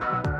Bye.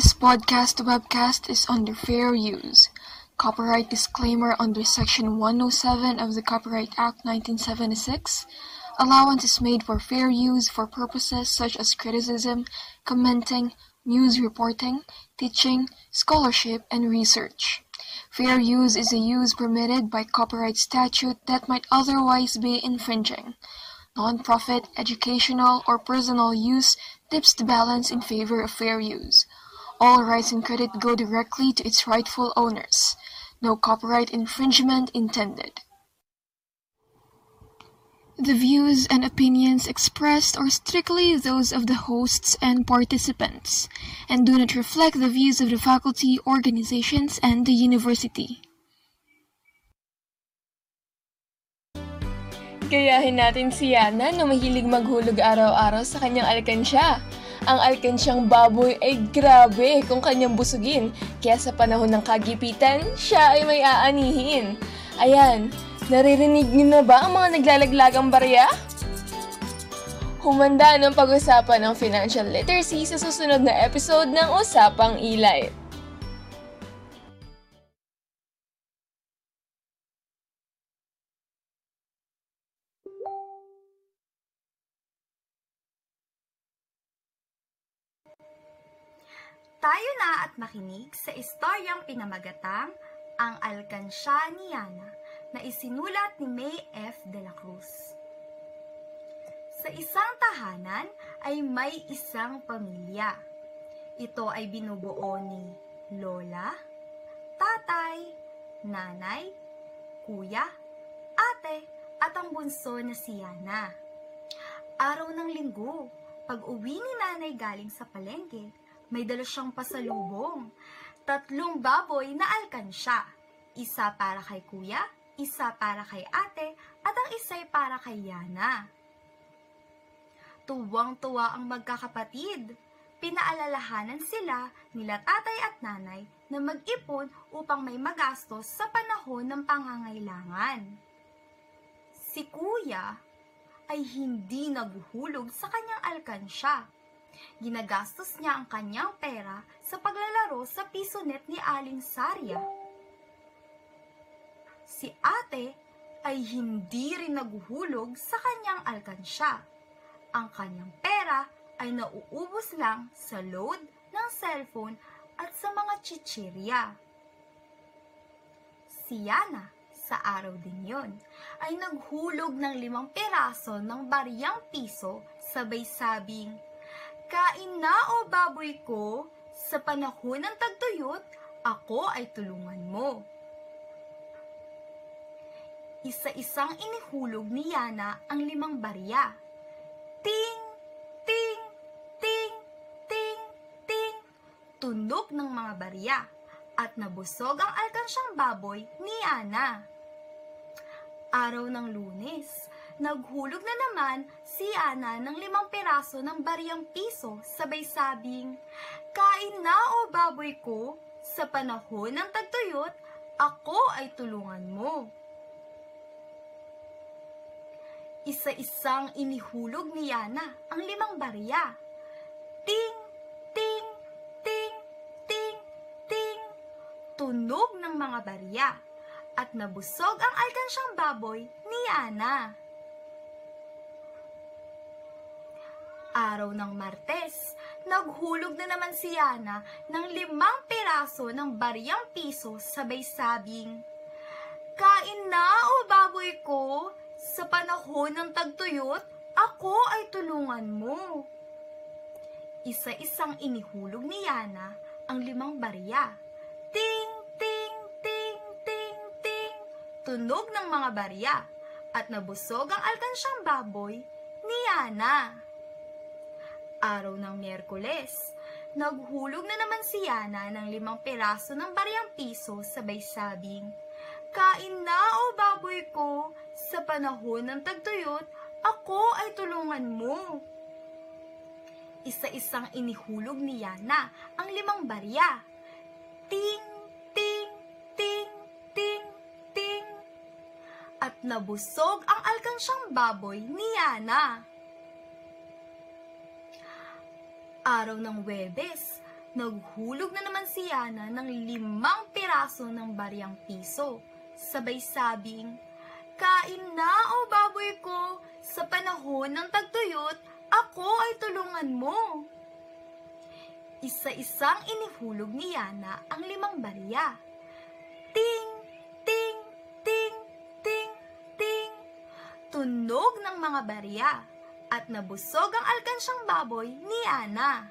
This podcast webcast is under fair use. Copyright disclaimer under Section 107 of the Copyright Act 1976. Allowance is made for fair use for purposes such as criticism, commenting, news reporting, teaching, scholarship, and research. Fair use is a use permitted by copyright statute that might otherwise be infringing. Non-profit, educational, or personal use tips the balance in favor of fair use. All rights and credit go directly to its rightful owners. No copyright infringement intended. The views and opinions expressed are strictly those of the hosts and participants, and do not reflect the views of the faculty, organizations, and the university. Gayahin natin si Yana na mahilig maghulog araw-araw sa kanyang alkansya. Ang alkansyang baboy ay grabe kung kanyang busugin, kaya sa panahon ng kagipitan, siya ay may aanihin. Ayan, naririnig niyo na ba ang mga naglalaglagang barya? Humanda ng pag-usapan ng financial literacy sa susunod na episode ng Usapang Ilay. Tayo na at makinig sa istoryang pinamagatang Ang Alkansya ni Yana na isinulat ni May F. de la Cruz. Sa isang tahanan ay may isang pamilya. Ito ay binubuo ni lola, tatay, nanay, kuya, ate, at ang bunso na si Yana. Araw ng linggo, pag uwi ni nanay galing sa palengke, may dala siyang pasalubong. Tatlong baboy na alkansya. Isa para kay kuya, isa para kay ate, at ang isa'y para kay Yana. Tuwang-tuwa ang magkakapatid. Pinaalalahanan sila nila tatay at nanay na mag-ipon upang may magastos sa panahon ng pangangailangan. Si kuya ay hindi naguhulog sa kanyang alkansya Ginagastos niya ang kanyang pera sa paglalaro sa pisonet ni Aling Sarya. Si ate ay hindi rin naguhulog sa kanyang alkansya. Ang kanyang pera ay nauubos lang sa load ng cellphone at sa mga chichirya. Si Yana, sa araw din yon, ay naghulog ng limang piraso ng bariyang piso sabay sabing, Kain na o baboy ko, sa panahon ng tagtuyot, ako ay tulungan mo. Isa-isang inihulog ni Yana ang limang barya. Ting, ting, ting, ting, ting, tunog ng mga barya at nabusog ang alkansyang baboy ni Yana. Araw ng lunes, naghulog na naman si Ana ng limang piraso ng bariyang piso sabay sabing, Kain na o baboy ko, sa panahon ng tagtuyot, ako ay tulungan mo. Isa-isang inihulog ni Yana ang limang barya. Ting, ting, ting, ting, ting. Tunog ng mga barya at nabusog ang alkansyang baboy ni Yana. Araw ng Martes, naghulog na naman si Yana ng limang piraso ng baryang piso sabay sabing, Kain na o baboy ko, sa panahon ng tagtuyot, ako ay tulungan mo. Isa-isang inihulog ni Yana ang limang barya. Ting, ting, ting, ting, ting. Tunog ng mga barya at nabusog ang alkansyang baboy ni Yana. Araw ng Miyerkules, naghulog na naman si Yana ng limang piraso ng baryang piso sabay sabing, Kain na o baboy ko, sa panahon ng tagtuyot, ako ay tulungan mo. Isa-isang inihulog ni Yana ang limang barya. Ting, ting, ting, ting, ting. At nabusog ang alkansyang baboy ni Yana. Araw ng Webes, naghulog na naman si Yana ng limang piraso ng baryang piso. Sabay sabing, Kain na o baboy ko, sa panahon ng tagtuyot, ako ay tulungan mo. Isa-isang inihulog ni Yana ang limang barya. Ting, ting, ting, ting, ting. Tunog ng mga barya at nabusog ang alkansyang baboy ni Ana.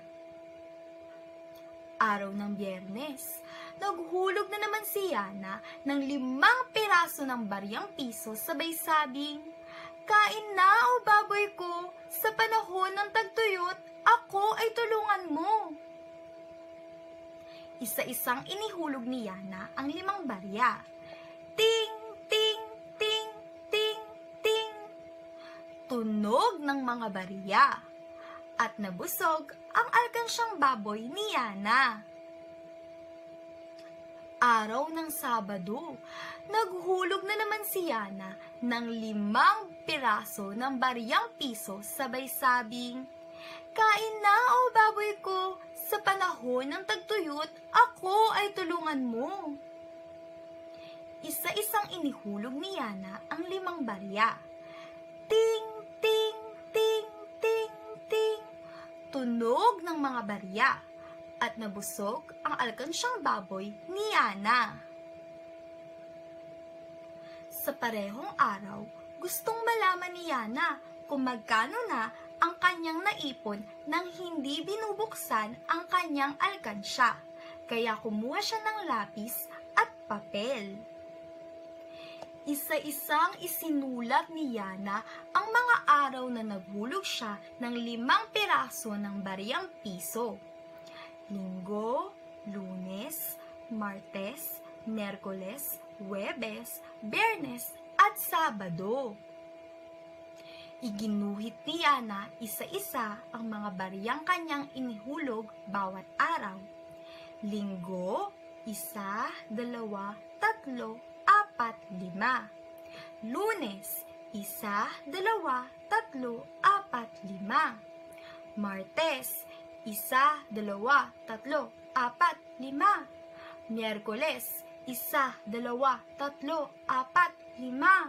Araw ng biyernes, naghulog na naman si Yana ng limang piraso ng baryang piso sabay sabing, Kain na o baboy ko, sa panahon ng tagtuyot, ako ay tulungan mo. Isa-isang inihulog ni Yana ang limang barya. Tunog ng mga barya. At nabusog ang alkansyang baboy ni Yana. Araw ng Sabado, naghulog na naman si Yana ng limang piraso ng baryang piso sabay sabing, Kain na o baboy ko, sa panahon ng tagtuyot, ako ay tulungan mo. Isa-isang inihulog ni Yana ang limang barya. Ng mga barya at nabusog ang alkansyang baboy ni Yana. Sa parehong araw, gustong malaman ni Yana kung magkano na ang kanyang naipon nang hindi binubuksan ang kanyang alkansya. Kaya kumuha siya ng lapis at papel. Isa-isang isinulat ni Yana ang mga araw na naghulog siya ng limang piraso ng baryang piso. Linggo, Lunes, Martes, Merkoles, Huwebes, Bernes, at Sabado. Iginuhit ni Yana isa-isa ang mga bariyang kanyang inihulog bawat araw. Linggo, isa, dalawa, tatlo, apat, lima. Lunes, isa, dalawa, tatlo, apat, lima. Martes, isa, dalawa, tatlo, apat, lima. Miyerkules, isa, dalawa, tatlo, apat, lima.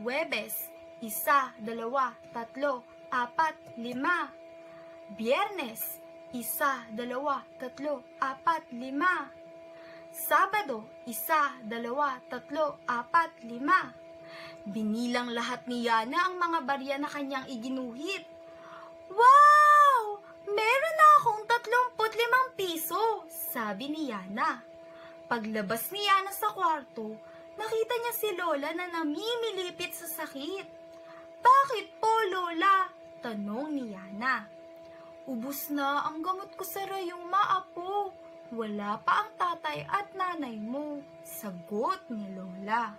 Huwebes, isa, dalawa, tatlo, apat, lima. Biyernes, isa, dalawa, tatlo, apat, lima. Sabado, isa, dalawa, tatlo, apat, lima. Binilang lahat ni Yana ang mga barya na kanyang iginuhit. Wow! Meron na akong 35 piso, sabi ni Yana. Paglabas ni Yana sa kwarto, nakita niya si Lola na namimilipit sa sakit. Bakit po, Lola? Tanong ni Yana. Ubus na ang gamot ko sa rayong maapo. Wala pa ang tatay at nanay mo. Sagot ni Lola.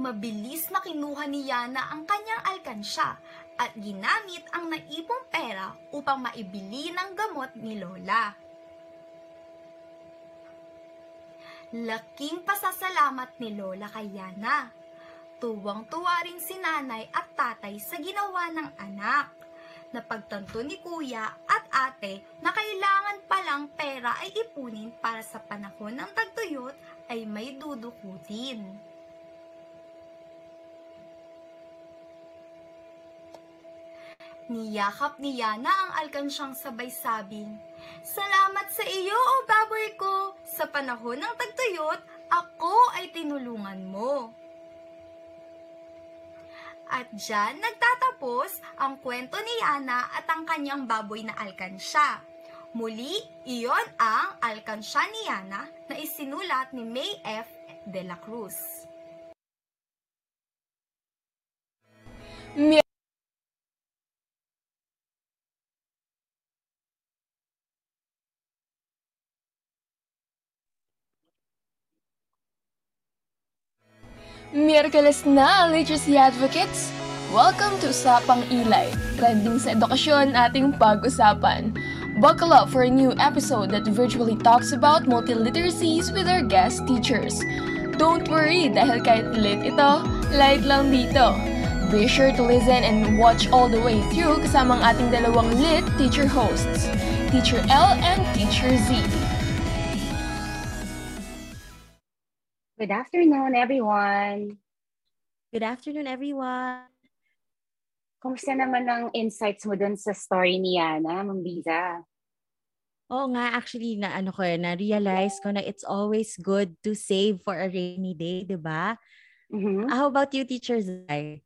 Mabilis na kinuha ni Yana ang kanyang alkansya at ginamit ang naipong pera upang maibili ng gamot ni Lola. Laking pasasalamat ni Lola kay Yana. Tuwang-tuwa rin si nanay at tatay sa ginawa ng anak. Napagtanto ni kuya at ate na kailangan palang pera ay ipunin para sa panahon ng tagtuyot ay may dudukutin. Niyakap ni Yana ang alkansyang sabay sabing, Salamat sa iyo, o baboy ko! Sa panahon ng tagtuyot, ako ay tinulungan mo. At dyan nagtatapos ang kwento ni Yana at ang kanyang baboy na alkansya. Muli, iyon ang Alkansya ni Yana na isinulat ni May F. de la Cruz. Mer- Miyerkules na, literacy advocates! Welcome to Usapang Ilay, trending sa edukasyon ating pag-usapan. Buckle up for a new episode that virtually talks about multiliteracies with our guest teachers. Don't worry dahil kahit late ito, light lang dito. Be sure to listen and watch all the way through kasamang ating dalawang lit teacher hosts, Teacher L and Teacher Z. Good afternoon, everyone. Good afternoon, everyone. Kumusta naman ang insights mo dun sa story ni Yana, Ma'am Biza? Oo nga, actually, na ano ko, na-realize ko na it's always good to save for a rainy day, di ba? Mhm. How about you, Teacher Zai?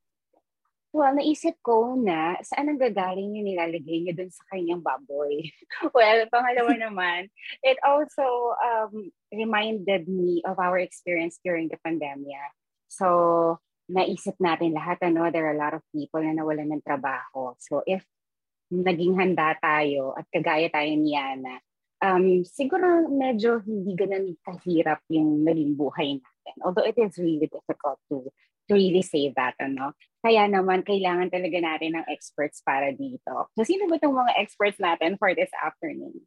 Well, naisip ko na saan ang gagaling yung nilalagay niya dun sa kanyang baboy. well, pangalawa naman, it also um, reminded me of our experience during the pandemia. So, naisip natin lahat, ano, there are a lot of people na nawalan ng trabaho. So, if naging handa tayo at kagaya tayo ni Yana, um, siguro medyo hindi ganun kahirap yung naging buhay natin. Although it is really difficult to, to really say that, ano. Kaya naman, kailangan talaga natin ng experts para dito. So, sino ba itong mga experts natin for this afternoon?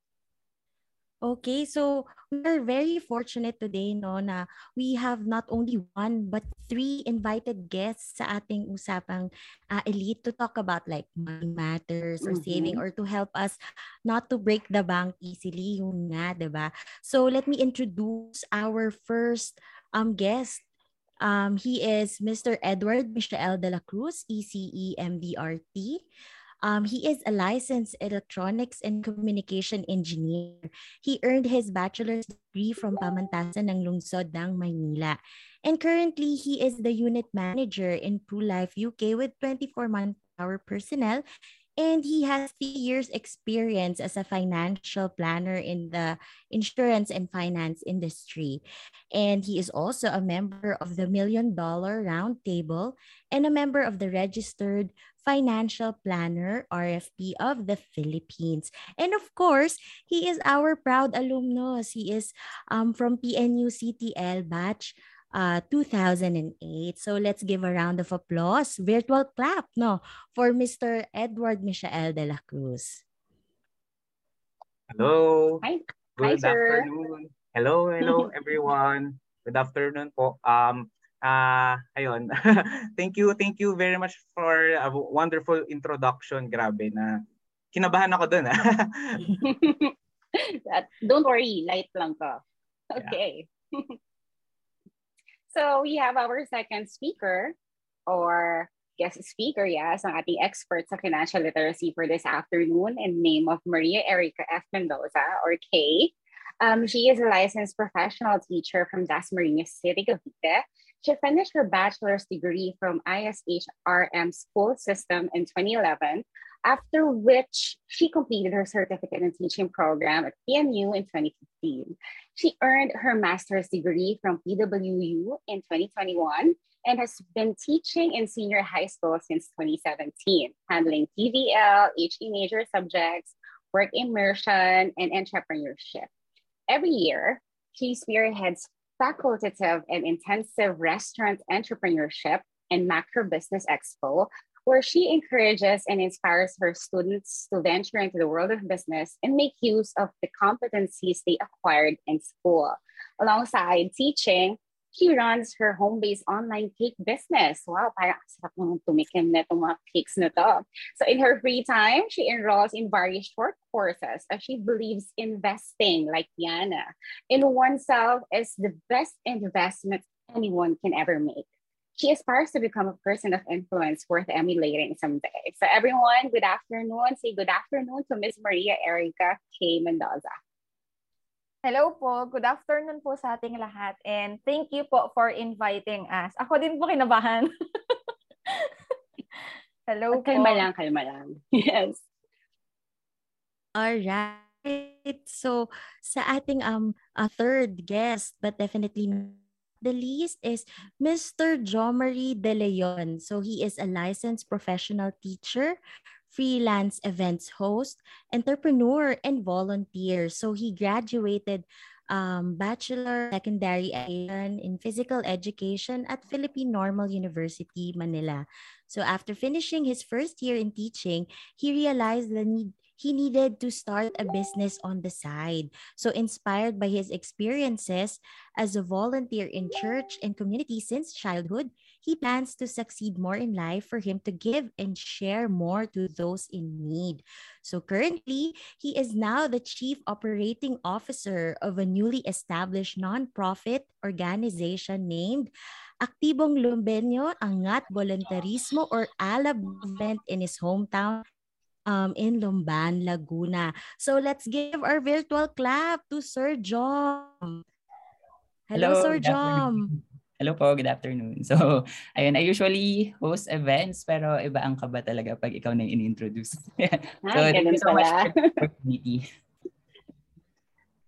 Okay, so we're very fortunate today, no, na we have not only one but three invited guests sa ating usapang uh, elite to talk about like money matters or saving Mhm. or to help us not to break the bank easily, yun nga, 'di ba? So let me introduce our first um guest. Um, he is Mr. Edward Michael de la Cruz, ECE MDRT. Um, he is a licensed electronics and communication engineer. He earned his bachelor's degree from Pamantasan ng Lungsod ng Maynila. And currently, he is the unit manager in PruLife UK with 24 manpower personnel. And he has three years experience as a financial planner in the insurance and finance industry. And he is also a member of the Million Dollar Roundtable and a member of the Registered Financial Planner RFP of the Philippines. And of course, he is our proud alumnus. He is um, from PNU CTL batch uh, 2008. So let's give a round of applause, virtual clap, no, for Mr. Edward Michael de la Cruz. Hello. Hi. Good Hi, sir. afternoon. Hello, hello everyone. Good afternoon po. Um ah ayun. thank you, thank you very much for a wonderful introduction. Grabe na kinabahan ako dun. ah. Don't worry, light lang to. Okay. So we have our second speaker or guest speaker, yes, ang ating expert sa financial literacy for this afternoon in name of Maria Erica F. Mendoza or Kay. Um, she is a licensed professional teacher from Dasmariñas City, Cavite. She finished her bachelor's degree from ISHRM school system in 2011 after which she completed her certificate in teaching program at PNU in 2015. She earned her master's degree from PWU in 2021 and has been teaching in senior high school since 2017, handling TVL, HE major subjects, work immersion, and entrepreneurship. Every year, she spearheads facultative and intensive restaurant entrepreneurship and macro business expo where she encourages and inspires her students to venture into the world of business and make use of the competencies they acquired in school. Alongside teaching, she runs her home-based online cake business. Wow, parang sarap nung tumikim na itong mga cakes na to. So in her free time, she enrolls in various short courses as she believes investing, like Diana, in oneself is the best investment anyone can ever make. She aspires to become a person of influence worth emulating someday. So everyone, good afternoon. Say good afternoon to Miss Maria Erica K. Mendoza. Hello po. Good afternoon po sa ating lahat. And thank you po for inviting us. Ako din po kinabahan. Hello po. Kalma lang, kalma lang. Yes. Alright. So, sa ating um uh, third guest, but definitely the least is Mr. Jomari De Leon. So, he is a licensed professional teacher, freelance events host, entrepreneur, and volunteer. So, he graduated um, bachelor secondary education in physical education at Philippine Normal University, Manila. So after finishing his first year in teaching, he realized the need he needed to start a business on the side. So inspired by his experiences as a volunteer in church and community since childhood, he plans to succeed more in life for him to give and share more to those in need. So currently, he is now the chief operating officer of a newly established nonprofit organization named Aktibong Lumbenyo Angat Voluntarismo or ALAB movement in his hometown um, in Lumban, Laguna. So let's give our virtual clap to Sir Jom. Hello, Sir good Jom. afternoon. Hello po, good afternoon. So, ayun, I usually host events, pero iba ang kaba talaga pag ikaw na yung in-introduce. so, Ay, thank you so much for the opportunity.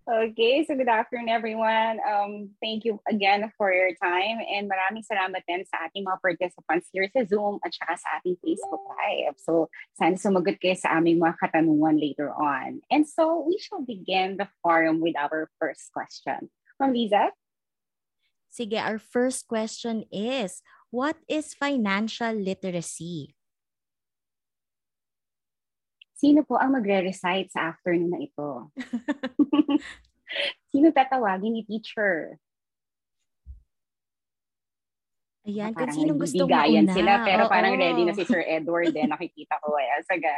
Okay, so good afternoon everyone. Um, thank you again for your time and maraming salamat din sa ating mga participants here sa Zoom at saka sa ating Facebook Live. So sana sumagot kayo sa aming mga katanungan later on. And so we shall begin the forum with our first question. Ma'am Liza? Sige, our first question is, what is financial literacy? Sino po ang magre-recite sa afternoon na ito? Sino tatawagin ni teacher? Ayan, kung Parang sinong gustong nagbibigayan mauna. sila pero parang Oo. ready na si Sir Edward din. Nakikita ko eh. Saga.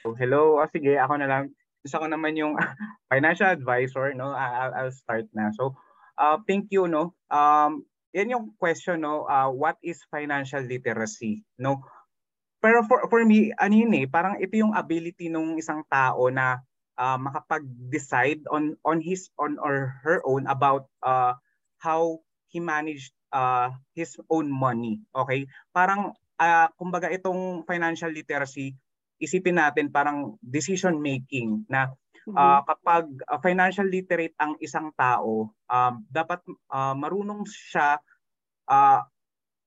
So, hello, oh, sige, ako na lang. Gusto ko naman yung financial advisor, no? I- I'll, I'll start na. So, uh, thank you, no? Um, yan yung question, no? Uh, what is financial literacy, no? Pero for, for me, ano yun eh, parang ito yung ability ng isang tao na uh, makapag-decide on on his on or her own about uh, how he managed uh, his own money. Okay? Parang uh, kumbaga itong financial literacy isipin natin parang decision making na uh, kapag uh, financial literate ang isang tao, um, dapat uh, marunong siya uh,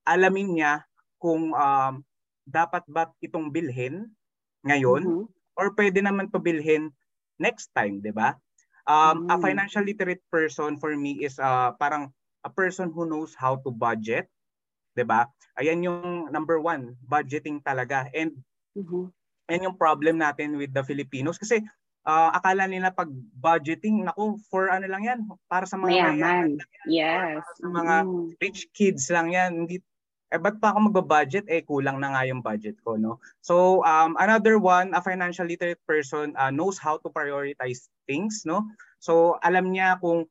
alamin niya kung um, dapat ba itong bilhin ngayon Mhm. or pwede naman to bilhin next time, 'di ba? Um, a Mm. financial literate person for me is uh, parang a person who knows how to budget, 'di ba? Ayan yung number one, budgeting talaga. And Mhm. yan yung problem natin with the Filipinos kasi ah, akala nila pag budgeting, naku, for ano lang yan, para sa mga Mayaman. Yes. para sa mga Mhm. rich kids lang yan. Hindi, eh, ba't pa ako magbabudget? Eh, kulang na nga yung budget ko, no? So, um, another one, a financial literate person uh, knows how to prioritize things, no? So, alam niya kung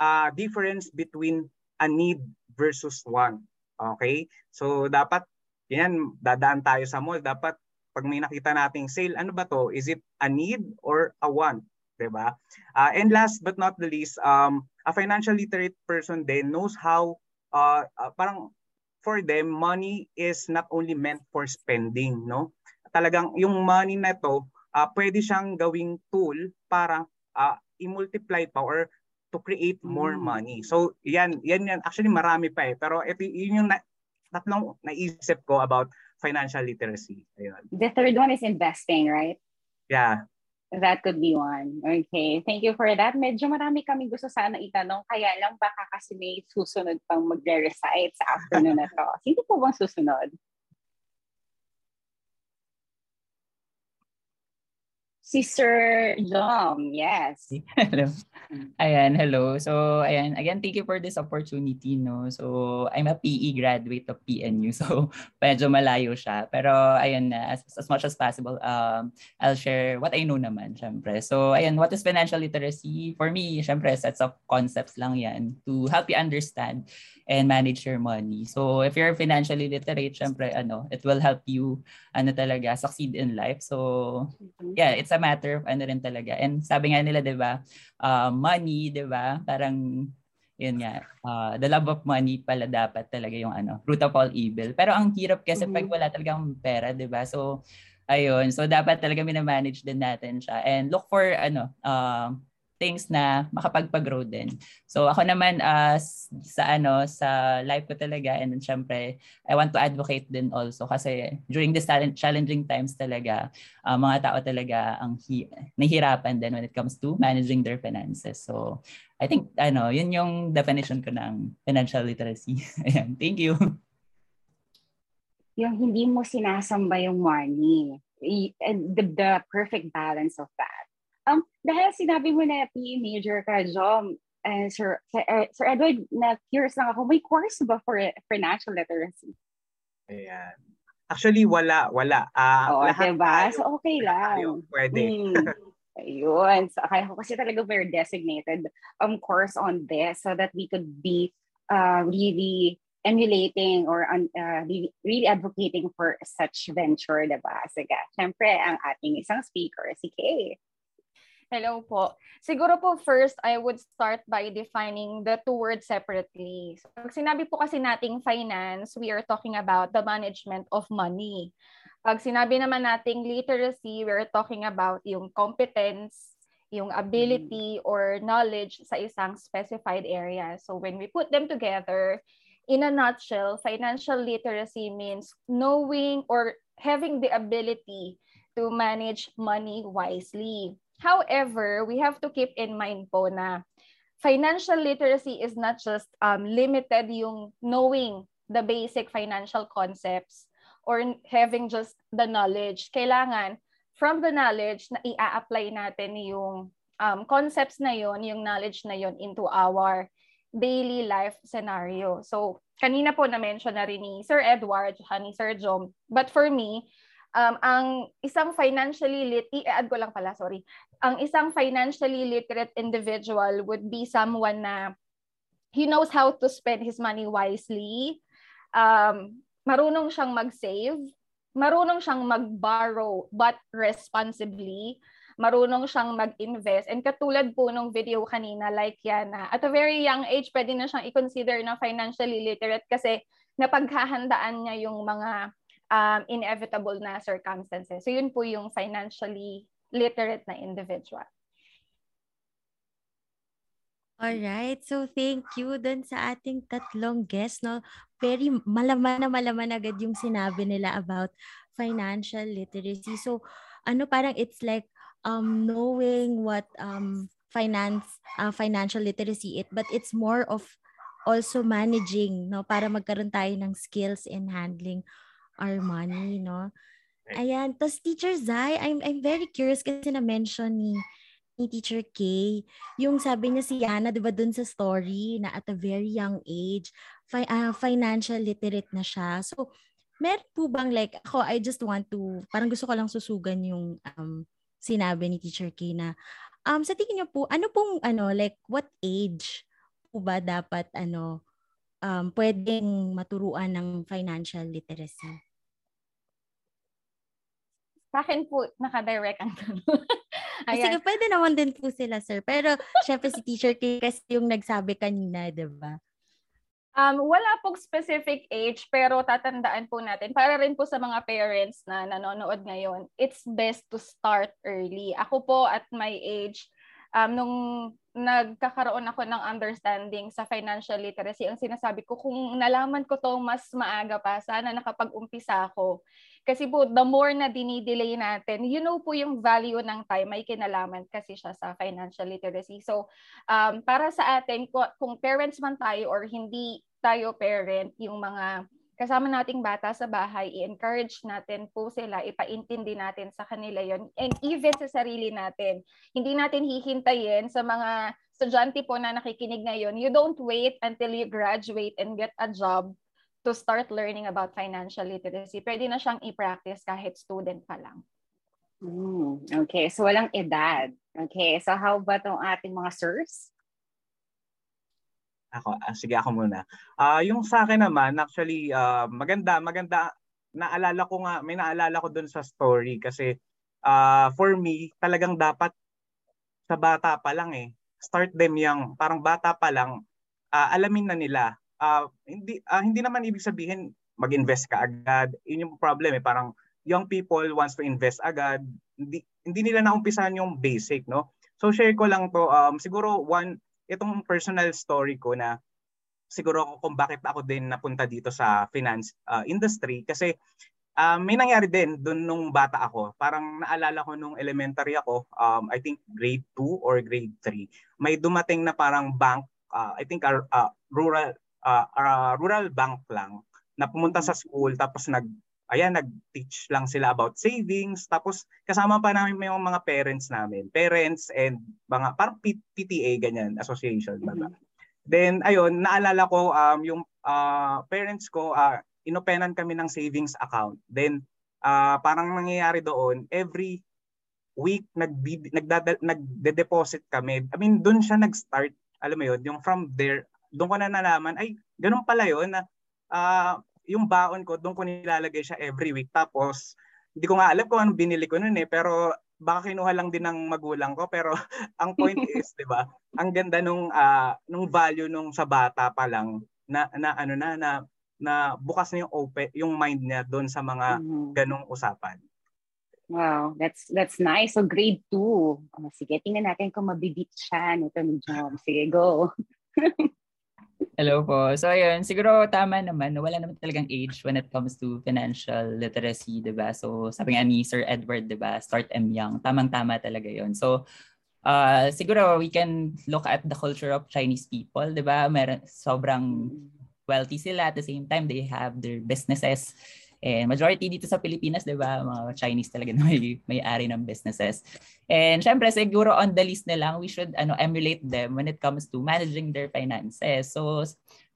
uh, difference between a need versus want. Okay? So, dapat, yan, dadaan tayo sa mall, dapat pag may nakita nating sale, ano ba to? Is it a need or a want? 'Di ba? Uh, and last but not the least, um, a financial literate person then knows how uh, uh, parang for them money is not only meant for spending, no? Talagang yung money na to, uh, pwede siyang gawing tool para uh, i-multiply pa or to create more Mm. money. So, yan, yan, yan. Actually, marami pa eh. Pero ito, yun yung na, tatlong naisip ko about financial literacy. Ayun. The third one is investing, right? Yeah. That could be one. Okay. Thank you for that. Medyo marami kami gusto sana itanong. Kaya lang baka kasi may susunod pang magre-recite sa afternoon na to. Sino po bang susunod? Si Sir Dom, yes. Hello. Ayan, hello. So, ayan, again, thank you for this opportunity, no? So, I'm a PE graduate of PNU, so medyo malayo siya. Pero, ayan, as, as much as possible, um, I'll share what I know naman, syempre. So, ayan, what is financial literacy? For me, syempre, sets of concepts lang yan to help you understand and manage your money. So, if you're financially literate, syempre, ano, it will help you, ano talaga, succeed in life. So, yeah, it's a matter of ano rin talaga. And sabi nga nila, di ba, uh, money, di ba, parang, yun nga, uh, the love of money pala dapat talaga yung ano, root of all evil. Pero ang hirap kasi mm-hmm. pag wala talagang pera, di ba? So, ayun. So, dapat talaga minamanage din natin siya. And look for, ano, uh, things na makapagpag-grow din. So ako naman uh, sa ano sa life ko talaga and then syempre I want to advocate din also kasi during this challenging times talaga uh, mga tao talaga ang hi- nahihirapan din when it comes to managing their finances. So I think ano, yun yung definition ko ng financial literacy. Ayan, thank you. Yung hindi mo sinasamba yung money. The, the perfect balance of that Um, dahil sinabi mo na major ka, Jom, uh, Sir, uh, Sir Edward, na curious lang ako, may course ba for financial literacy? Ayan. Actually, wala. Wala. Uh, Oo, lahat diba? Tayo, so, okay lang. Tayo, pwede. Mm. Ayun. So, akala ko kasi talaga very designated um, course on this so that we could be uh, really emulating or uh, really, really advocating for such venture, diba? Sige, syempre, ang ating isang speaker, si Kay. Hello po. Siguro po first, I would start by defining the two words separately. So, pag sinabi po kasi nating finance, we are talking about the management of money. Pag sinabi naman nating literacy, we are talking about yung competence, yung ability or knowledge sa isang specified area. So when we put them together, in a nutshell, financial literacy means knowing or having the ability to manage money wisely. However, we have to keep in mind po na financial literacy is not just um, limited yung knowing the basic financial concepts or having just the knowledge. Kailangan from the knowledge na i-apply natin yung um, concepts na yon, yung knowledge na yon into our daily life scenario. So, kanina po na-mention na rin ni Sir Edward, ni Sir Jom. But for me, um, ang isang financially lit, i-add ko lang pala, sorry. Ang isang financially literate individual would be someone na he knows how to spend his money wisely, um, marunong siyang mag-save, marunong siyang mag-borrow but responsibly, marunong siyang mag-invest. And katulad po nung video kanina, like yan, na at a very young age, pwede na siyang i-consider na financially literate kasi napaghahandaan niya yung mga um, inevitable na circumstances. So yun po yung financially literate na individual. All right. So thank you dun sa ating tatlong guests, no? Very malaman na malaman agad yung sinabi nila about financial literacy. So ano parang it's like um knowing what um finance uh, financial literacy it but it's more of also managing no para magkaroon tayo ng skills in handling our money, no? Ayan. Tapos Teacher Zai, I'm, I'm very curious kasi na-mention ni, ni Teacher K, yung sabi niya si Yana, di ba dun sa story na at a very young age, fi- uh, financial literate na siya. So, meron po bang like, ako, I just want to, parang gusto ko lang susugan yung um, sinabi ni Teacher K na, um, sa tingin niyo po, ano pong, ano, like, what age po ba dapat, ano, um, pwedeng maturuan ng financial literacy? Sa akin po, nakadirect ang tanong. Sige, pwede naman din po sila, sir. Pero, syempre si Teacher K kasi yung nagsabi kanina, di ba? Um, wala pong specific age, pero tatandaan po natin, para rin po sa mga parents na nanonood ngayon, it's best to start early. Ako po, at my age, um, nung nagkakaroon ako ng understanding sa financial literacy, ang sinasabi ko, kung nalaman ko to mas maaga pa, sana nakapag-umpisa ako. Kasi po, the more na dinidelay natin, you know po yung value ng time, may kinalaman kasi siya sa financial literacy. So, um, para sa atin, kung parents man tayo or hindi tayo parent, yung mga kasama nating bata sa bahay, i-encourage natin po sila, ipaintindi natin sa kanila yon and even sa sarili natin. Hindi natin hihintayin sa mga estudyante po na nakikinig ngayon, you don't wait until you graduate and get a job to start learning about financial literacy. Pwede na siyang i-practice kahit student pa lang. Mm, okay, so walang edad. Okay, so how about ang ating mga sirs? Ako, ah, sige ako muna. Ah, yung sa akin naman, actually ah, maganda, maganda naalala ko nga, may naalala ko doon sa story kasi ah, for me, talagang dapat sa bata pa lang eh. Start them young. Parang bata pa lang, ah, alamin na nila. Ah, hindi ah, hindi naman ibig sabihin mag-invest ka agad. Yun yung problem eh, parang young people wants to invest agad. Hindi hindi nila naumpisahan yung basic, no? So share ko lang to, um, siguro one itong personal story ko na siguro kung bakit ako din napunta dito sa finance uh, industry kasi uh, may nangyari din doon nung bata ako. Parang naalala ko nung elementary ako, um, I think grade 2 or grade 3. May dumating na parang bank, uh, I think uh, uh, rural uh, uh, rural bank lang na pumunta sa school tapos nag ayan, nag-teach lang sila about savings. Tapos kasama pa namin may mga parents namin. Parents and mga parang PTA, ganyan, association. Mm-hmm. Then, ayun, naalala ko um, yung uh, parents ko, uh, inopenan kami ng savings account. Then, uh, parang nangyayari doon, every week nag nagde-deposit kami. I mean, doon siya nag-start. Alam mo 'yon, yung from there, doon ko na nalaman ay ganun pala 'yon na uh, yung baon ko, doon ko nilalagay siya every week. Tapos, hindi ko nga alam kung anong binili ko noon eh, pero baka kinuha lang din ng magulang ko pero ang point is 'di ba ang ganda nung uh, nung value nung sa bata pa lang na, na ano na na na bukas na yung open yung mind niya doon sa mga mm-hmm. ganong usapan. Wow, that's that's nice. So grade 2. Oh, sige, tingnan natin kung mabibit siya nito ni John. Sige, go. Hello po. So ayun, siguro tama naman, wala naman talagang age when it comes to financial literacy, 'di ba? So sabi nga ni Sir Edward, 'di ba? Start M young. Tamang-tama talaga 'yon. So uh, siguro we can look at the culture of Chinese people, 'di ba? Meron sobrang wealthy sila at the same time they have their businesses And majority dito sa Pilipinas, 'di ba, mga Chinese talaga na may may-ari ng businesses. And syempre siguro on the list na lang, we should ano emulate them when it comes to managing their finances. So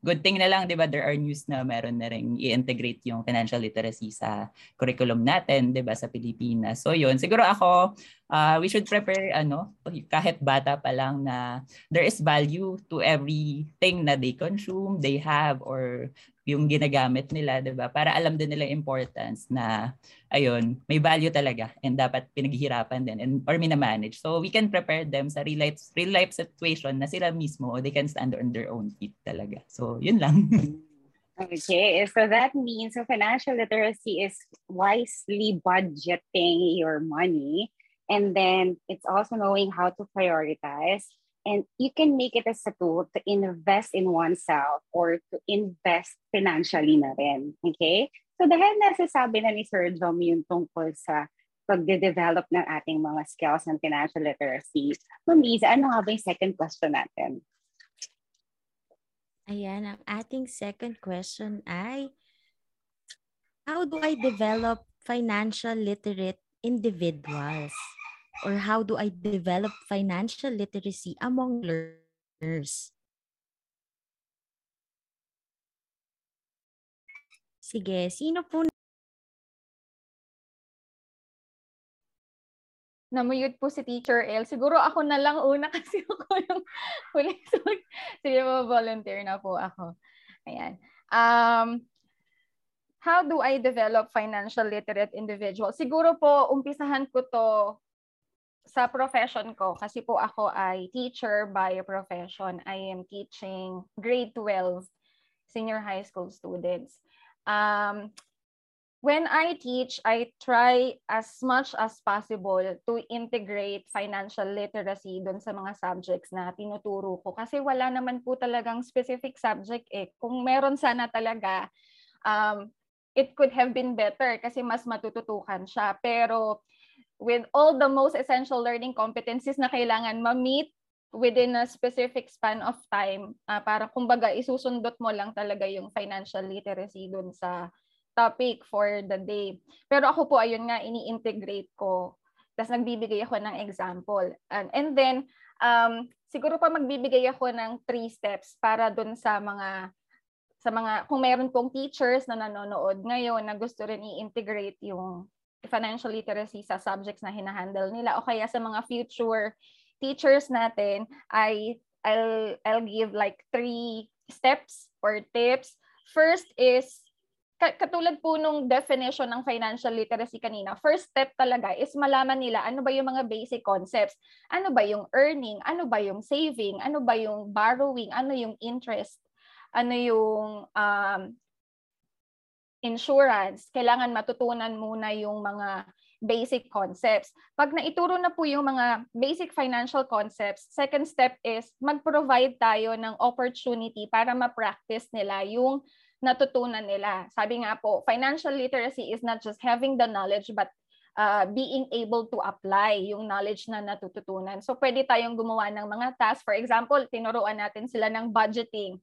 good thing na lang, 'di ba, there are news na meron na ring i-integrate yung financial literacy sa curriculum natin, 'di ba, sa Pilipinas. So 'yun, siguro ako uh, we should prepare ano, kahit bata pa lang na there is value to everything na they consume, they have or yung ginagamit nila, 'di ba? Para alam din nila importance na ayun, may value talaga and dapat pinaghihirapan din and or mina-manage. So we can prepare them sa real life real life situation na sila mismo they can stand on their own feet talaga. So yun lang. Okay, so that means so financial literacy is wisely budgeting your money and then it's also knowing how to prioritize And you can make it as a tool to invest in oneself or to invest financially na rin. Okay? So dahil nasasabi na ni Sir Jom yung tungkol sa pagde-develop ng ating mga skills ng financial literacy, Mamiza, ano nga ba yung second question natin? Ayan, ang ating second question ay, how do I develop financial literate individuals? Or how do I develop financial literacy among learners? Sige, sino po Namuyot po si Teacher L. Siguro ako na lang una kasi ako yung huli. Sige, volunteer na po ako. Ayan. Um, how do I develop financial literate individual? Siguro po, umpisahan ko to sa profession ko, kasi po ako ay teacher by profession. I am teaching grade 12 senior high school students. Um, when I teach, I try as much as possible to integrate financial literacy doon sa mga subjects na tinuturo ko. Kasi wala naman po talagang specific subject eh. Kung meron sana talaga, um, it could have been better kasi mas matututukan siya. Pero with all the most essential learning competencies na kailangan ma-meet within a specific span of time uh, para kumbaga isusundot mo lang talaga yung financial literacy dun sa topic for the day. Pero ako po ayun nga ini-integrate ko. Tapos nagbibigay ako ng example. And, and then um, siguro pa magbibigay ako ng three steps para dun sa mga sa mga kung meron pong teachers na nanonood ngayon na gusto rin i-integrate yung financial literacy sa subjects na hinahandle nila o kaya sa mga future teachers natin, I I'll I'll give like three steps or tips. First is katulad po nung definition ng financial literacy kanina, first step talaga is malaman nila ano ba yung mga basic concepts. Ano ba yung earning? Ano ba yung saving? Ano ba yung borrowing? Ano yung interest? Ano yung um, insurance? Kailangan matutunan muna yung mga basic concepts. Pag naituro na po yung mga basic financial concepts, second step is mag-provide tayo ng opportunity para ma-practice nila yung natutunan nila. Sabi nga po, financial literacy is not just having the knowledge but uh, being able to apply yung knowledge na natututunan. So pwede tayong gumawa ng mga tasks. For example, tinuruan natin sila ng budgeting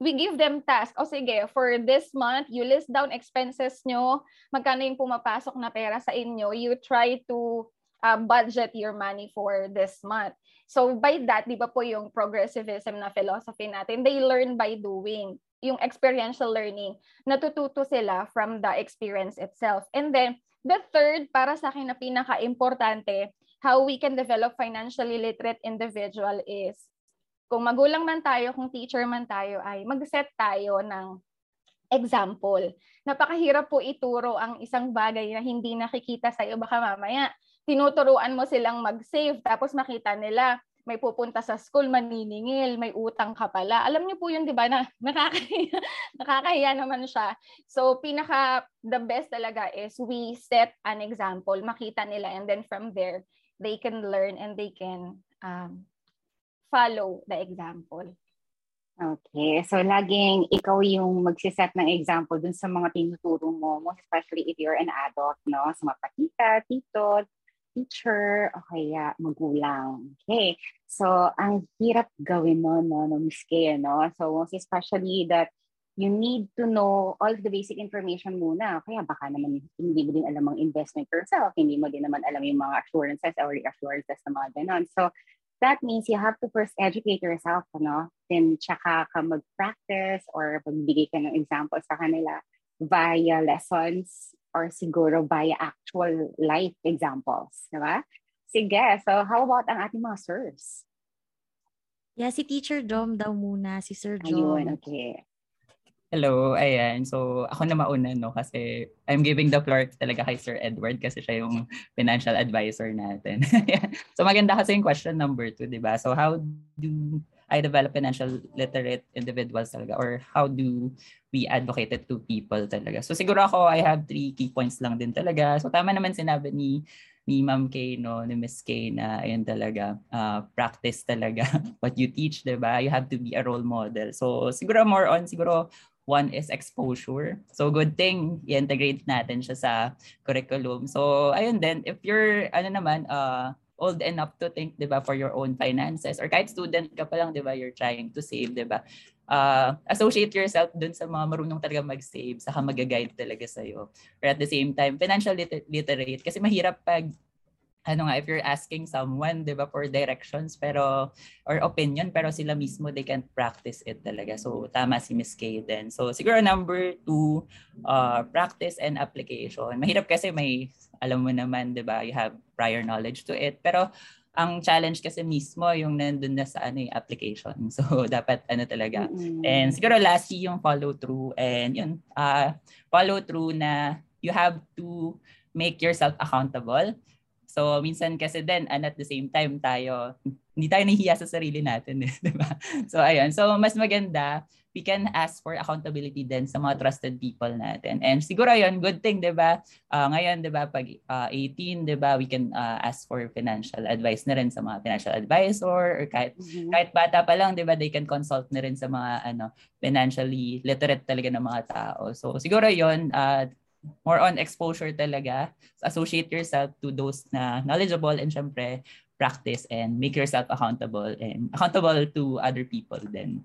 we give them task. O sige, for this month, you list down expenses nyo, magkano yung pumapasok na pera sa inyo, you try to uh, budget your money for this month. So by that, di ba po yung progressivism na philosophy natin, they learn by doing. Yung experiential learning, natututo sila from the experience itself. And then, the third, para sa akin na pinaka-importante, how we can develop financially literate individual is kung magulang man tayo, kung teacher man tayo, ay mag-set tayo ng example. Napakahirap po ituro ang isang bagay na hindi nakikita sa iyo. Baka mamaya, tinuturuan mo silang mag-save, tapos makita nila, may pupunta sa school, maniningil, may utang ka pala. Alam niyo po yun, di ba, na nakakahiya, nakakahiya naman siya. So, pinaka, the best talaga is we set an example, makita nila, and then from there, they can learn and they can um, follow the example. Okay. So, laging ikaw yung magsiset ng example dun sa mga tinuturo mo, most especially if you're an adult, no? Sa mga patita, tito, teacher, o kaya magulang. Okay. So, ang hirap gawin mo, no, no, Miss Kay, no? So, most especially that you need to know all the basic information muna. Kaya baka naman hindi mo din alam ang investment yourself, hindi mo din naman alam yung mga assurances or reassurances na mga ganon. So, that means you have to first educate yourself, ano? Then, tsaka ka mag-practice or magbigay ka ng example sa kanila via lessons or siguro via actual life examples, di ba? Sige, so how about ang ating mga sirs? Yeah, si Teacher Dom daw muna, si Sir Dom. Ayun, okay. Hello, ayan. So, ako na mauna, no? Kasi I'm giving the floor talaga kay Sir Edward kasi siya yung financial advisor natin. so, maganda kasi yung question number two, di ba? So, how do I develop financial literate individuals talaga? Or how do we advocate it to people talaga? So, siguro ako, I have three key points lang din talaga. So, tama naman sinabi ni ni Ma'am Kay, no, ni Miss Kay na ayun talaga, uh, practice talaga what you teach, 'di ba? You have to be a role model. So siguro more on siguro One is exposure. So good thing i-integrate natin siya sa curriculum. So ayun din, if you're ano naman uh old enough to think, 'di ba, for your own finances or kahit student ka pa lang, 'di ba, you're trying to save, 'di ba? Uh, associate yourself dun sa mga marunong talaga mag-save, saka mag-guide talaga sa iyo. Or at the same time, financial lit- literate kasi mahirap pag ano nga, if you're asking someone, di ba, for directions, pero, or opinion, pero sila mismo, they can't practice it talaga. So, tama si Miss Kay din. So, siguro number two, uh, practice and application. Mahirap kasi may, alam mo naman, di ba, you have prior knowledge to it. Pero, ang challenge kasi mismo yung nandun na sa ano yung application. So, dapat ano talaga. Mm-hmm. And siguro lastly, yung follow through. And yun, uh, follow through na you have to make yourself accountable So, minsan kasi din, and at the same time, tayo, hindi tayo nahihiya sa sarili natin. Eh, di ba? So, ayun. So, mas maganda, we can ask for accountability din sa mga trusted people natin. And siguro yun, good thing, di ba? Uh, ngayon, di ba, pag uh, 18, di ba, we can uh, ask for financial advice na rin sa mga financial advisor or kahit, mm-hmm. kahit bata pa lang, di ba, they can consult na rin sa mga ano, financially literate talaga ng mga tao. So siguro yun, uh, more on exposure talaga. Associate yourself to those na knowledgeable and syempre practice and make yourself accountable and accountable to other people then.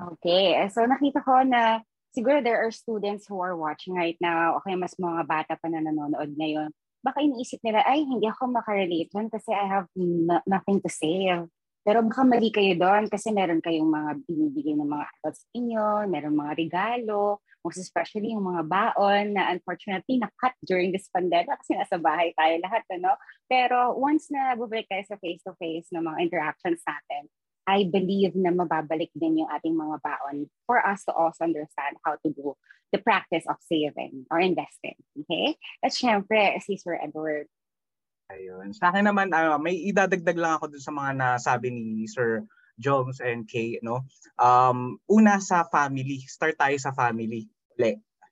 Okay, so nakita ko na siguro there are students who are watching right now, okay, mas mga bata pa na nanonood ngayon. Baka iniisip nila, ay, hindi ako makarelate doon kasi I have no- nothing to say. Pero baka mali kayo doon kasi meron kayong mga binibigay ng mga adults inyo, meron mga regalo, most especially yung mga baon na unfortunately na-cut during this pandemic kasi nasa bahay tayo lahat, ano? Pero once na bubalik tayo sa face-to-face ng mga interactions natin, I believe na mababalik din yung ating mga baon for us to also understand how to do the practice of saving or investing. Okay? At syempre, si Sir Edward. Ayun. Sa akin naman, uh, may idadagdag lang ako dun sa mga nasabi ni Sir Jones and Kay. No? Um, una sa family. Start tayo sa family.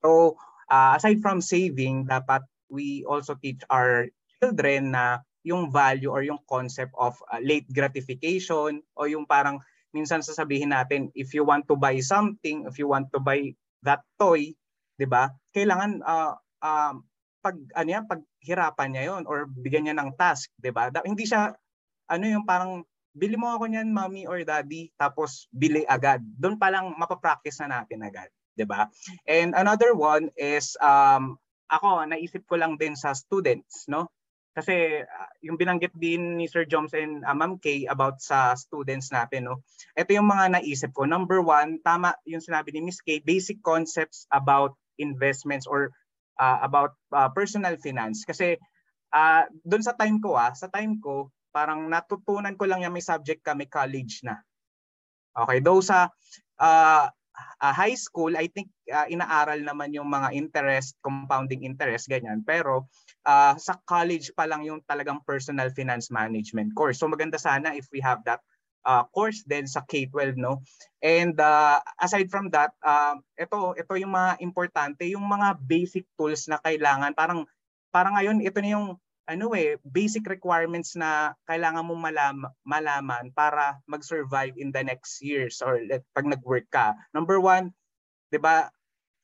So, uh, aside from saving, dapat we also teach our children na yung value or yung concept of uh, late gratification o yung parang minsan sasabihin natin if you want to buy something, if you want to buy that toy, 'di ba? Kailangan uh, uh, pag ano yan, paghirapan niya 'yon or bigyan niya ng task, 'di ba? Hindi siya ano yung parang bili mo ako niyan mommy or daddy tapos bili agad. Doon pa lang mapapractice na natin agad, 'di ba? And another one is um ako naisip ko lang din sa students, no? Kasi uh, yung binanggit din ni Sir Joms and uh, Ma'am Kay about sa students natin, no? Ito yung mga naisip ko. Number one, tama yung sinabi ni Miss Kay, basic concepts about investments or uh, about uh, personal finance. Kasi uh, doon sa time ko, ah, sa time ko, parang natutunan ko lang yung may subject kami college na. Okay, though sa uh, uh, high school, I think uh, inaaral naman yung mga interest, compounding interest, ganyan. Pero uh, sa college pa lang yung talagang personal finance management course. So maganda sana if we have that uh, course then sa K-12 no. And uh, aside from that, uh, ito ito yung mga importante, yung mga basic tools na kailangan parang parang ngayon ito na yung ano eh, basic requirements na kailangan mo malam, malaman para mag-survive in the next years or let, pag nag-work ka. Number one, di ba,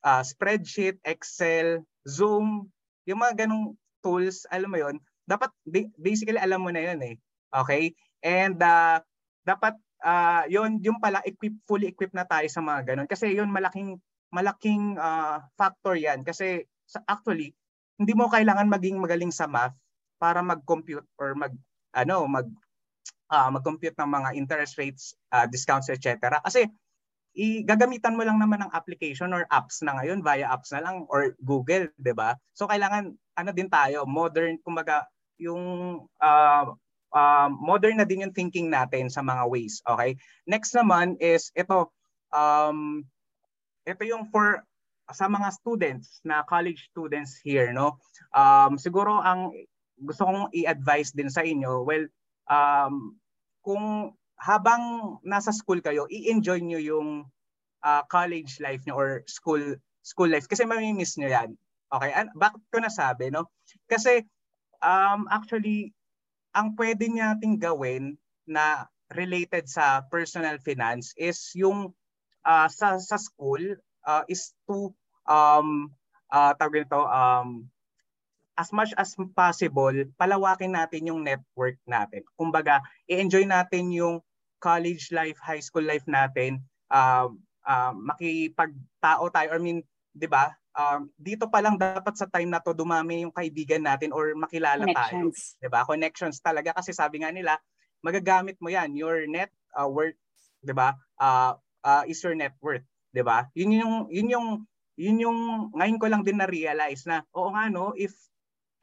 uh, spreadsheet, Excel, Zoom, yung mga ganong tools, alam mo yon dapat basically alam mo na yun eh. Okay? And uh, dapat uh, yun, yung pala equip, fully equipped na tayo sa mga ganon. Kasi yun malaking malaking uh, factor yan. Kasi actually, hindi mo kailangan maging magaling sa math para mag-compute or mag ano mag uh, mag-compute ng mga interest rates, uh, discounts, etc. Kasi igagamitan mo lang naman ng application or apps na ngayon via apps na lang or Google, 'di ba? So kailangan ano din tayo, modern kumbaga yung uh, uh, modern na din yung thinking natin sa mga ways, okay? Next naman is ito um ito yung for sa mga students na college students here no um siguro ang gusto kong i-advise din sa inyo, well, um, kung habang nasa school kayo, i-enjoy nyo yung uh, college life nyo or school school life kasi mamimiss nyo yan. Okay, An- bakit ko nasabi, no? Kasi um, actually, ang pwede nating gawin na related sa personal finance is yung uh, sa sa school uh, is to um uh, tawag nito um as much as possible, palawakin natin yung network natin. Kumbaga, i-enjoy natin yung college life, high school life natin, uh, uh, makipagtao tayo, I mean, di ba? Um, dito pa lang dapat sa time na to dumami yung kaibigan natin or makilala tayo. 'Di ba? Connections talaga kasi sabi nga nila, magagamit mo 'yan, your net uh, worth, 'di ba? Uh, uh, is your net worth, 'di ba? Yun yung yun yung yun yung ngayon ko lang din na realize na oo nga no, if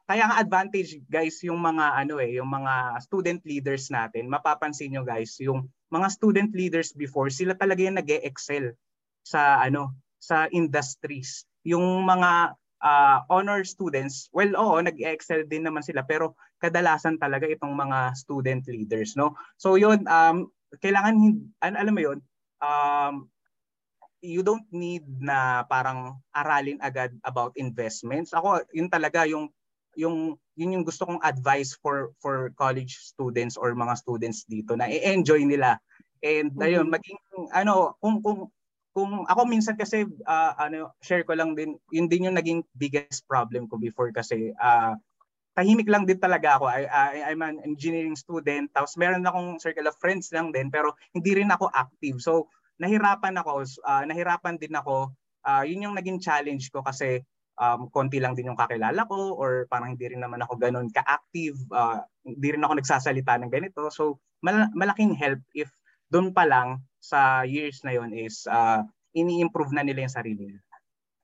kaya nga advantage guys yung mga ano eh, yung mga student leaders natin. Mapapansin nyo guys, yung mga student leaders before, sila talaga yung nag-excel sa ano, sa industries. Yung mga uh, honor students, well oo, nag-excel din naman sila pero kadalasan talaga itong mga student leaders, no? So yun, um kailangan an alam mo yun, um you don't need na parang aralin agad about investments. Ako, yun talaga yung yung yun yung gusto kong advice for for college students or mga students dito na i-enjoy nila. And mm-hmm. ayun, maging ano, kung kung kung ako minsan kasi uh, ano share ko lang din yun din yung naging biggest problem ko before kasi uh, tahimik lang din talaga ako. I, I, I'm an engineering student. Tapos meron akong circle of friends lang din pero hindi rin ako active. So nahirapan ako, uh, nahirapan din ako. Uh, yun yung naging challenge ko kasi um, konti lang din yung kakilala ko or parang hindi rin naman ako ganun ka-active. Uh, hindi rin ako nagsasalita ng ganito. So mal- malaking help if doon pa lang sa years na yon is uh, ini-improve na nila yung sarili nila.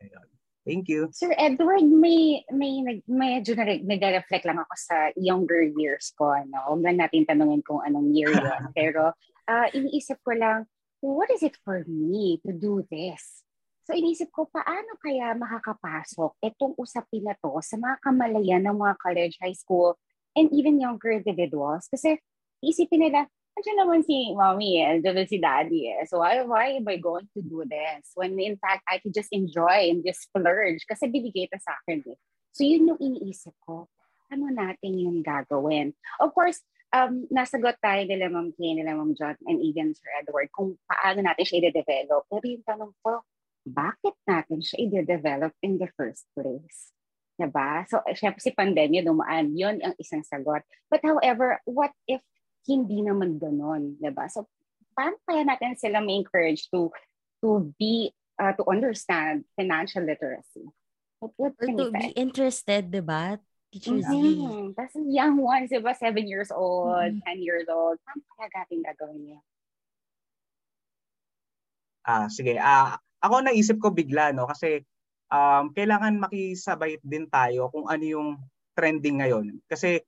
Ayun. Thank you. Sir Edward, may may medyo na nag-reflect lang ako sa younger years ko ano. Huwag na natin tanungin kung anong year 'yon. Pero uh, iniisip ko lang, what is it for me to do this? So inisip ko, paano kaya makakapasok itong usapin na to sa mga kamalayan ng mga college, high school, and even younger individuals? Kasi isipin nila, Andiyan naman si mommy eh, andiyan si daddy eh. So why, why am I going to do this? When in fact, I could just enjoy and just splurge kasi binigay ito sa akin eh. So yun yung iniisip ko. Ano natin yung gagawin? Of course, um, nasagot tayo nila Ma'am Kay, nila Ma'am John, and even Sir Edward kung paano natin siya i-develop. Pero yung tanong ko, bakit natin siya i-develop in the first place? Diba? So, syempre si pandemya dumaan, yun ang isang sagot. But however, what if hindi naman ganon, 'di ba? So paano kaya natin sila ma-encourage to to be uh, to understand financial literacy? What, what Or to be interested, 'di ba? Teacher mm-hmm. Z. That's young ones, 'di ba? Seven years old, mm-hmm. 10 years old. Paano kaya natin gagawin niya? Ah, sige. Ah, ako naisip ko bigla no? Kasi um, kailangan makisabay din tayo kung ano yung trending ngayon. Kasi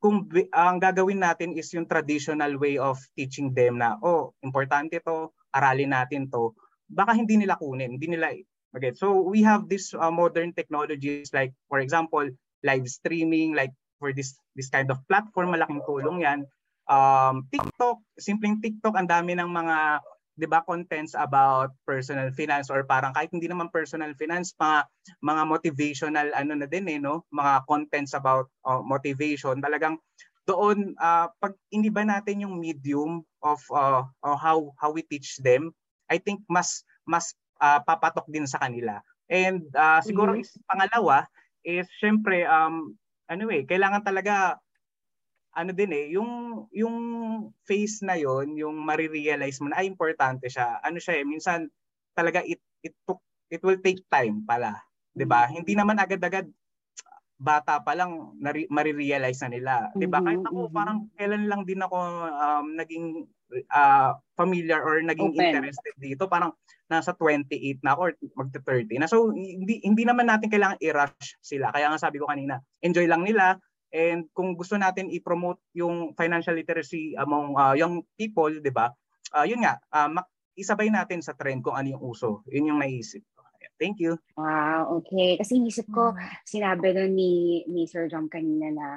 kung ang gagawin natin is yung traditional way of teaching them na oh importante to aralin natin to baka hindi nila kunin hindi nila okay so we have this uh, modern technologies like for example live streaming like for this this kind of platform malaking tulong yan. Um TikTok simpleng TikTok ang dami ng mga 'di ba contents about personal finance or parang kahit hindi naman personal finance mga mga motivational ano na din eh no? Mga contents about uh, motivation. Talagang doon uh, pag iniba natin yung medium of uh, uh, how how we teach them I think mas mas uh, papatok din sa kanila. And uh, siguro mm-hmm. is, pangalawa is syempre um anyway kailangan talaga ano din eh, yung yung phase na yon, yung marirealize mo na ay importante siya. Ano siya eh, minsan talaga it it took it will take time pala, 'di ba? Mm-hmm. Hindi naman agad-agad bata pa lang nari, marirealize na nila. 'Di ba? Kahit ako mm-hmm. parang kailan lang din ako um, naging uh, familiar or naging Open. interested dito. Parang nasa 28 na ako or magte-30 na. So hindi hindi naman natin kailangan i-rush sila. Kaya nga sabi ko kanina, enjoy lang nila And kung gusto natin i-promote yung financial literacy among uh, young people, 'di ba? Uh, yun nga, uh, isabay natin sa trend kung ano yung uso. Yun yung naisip ko. Thank you. Wow, okay. Kasi inisip ko, sinabi doon ni, ni Sir John kanina na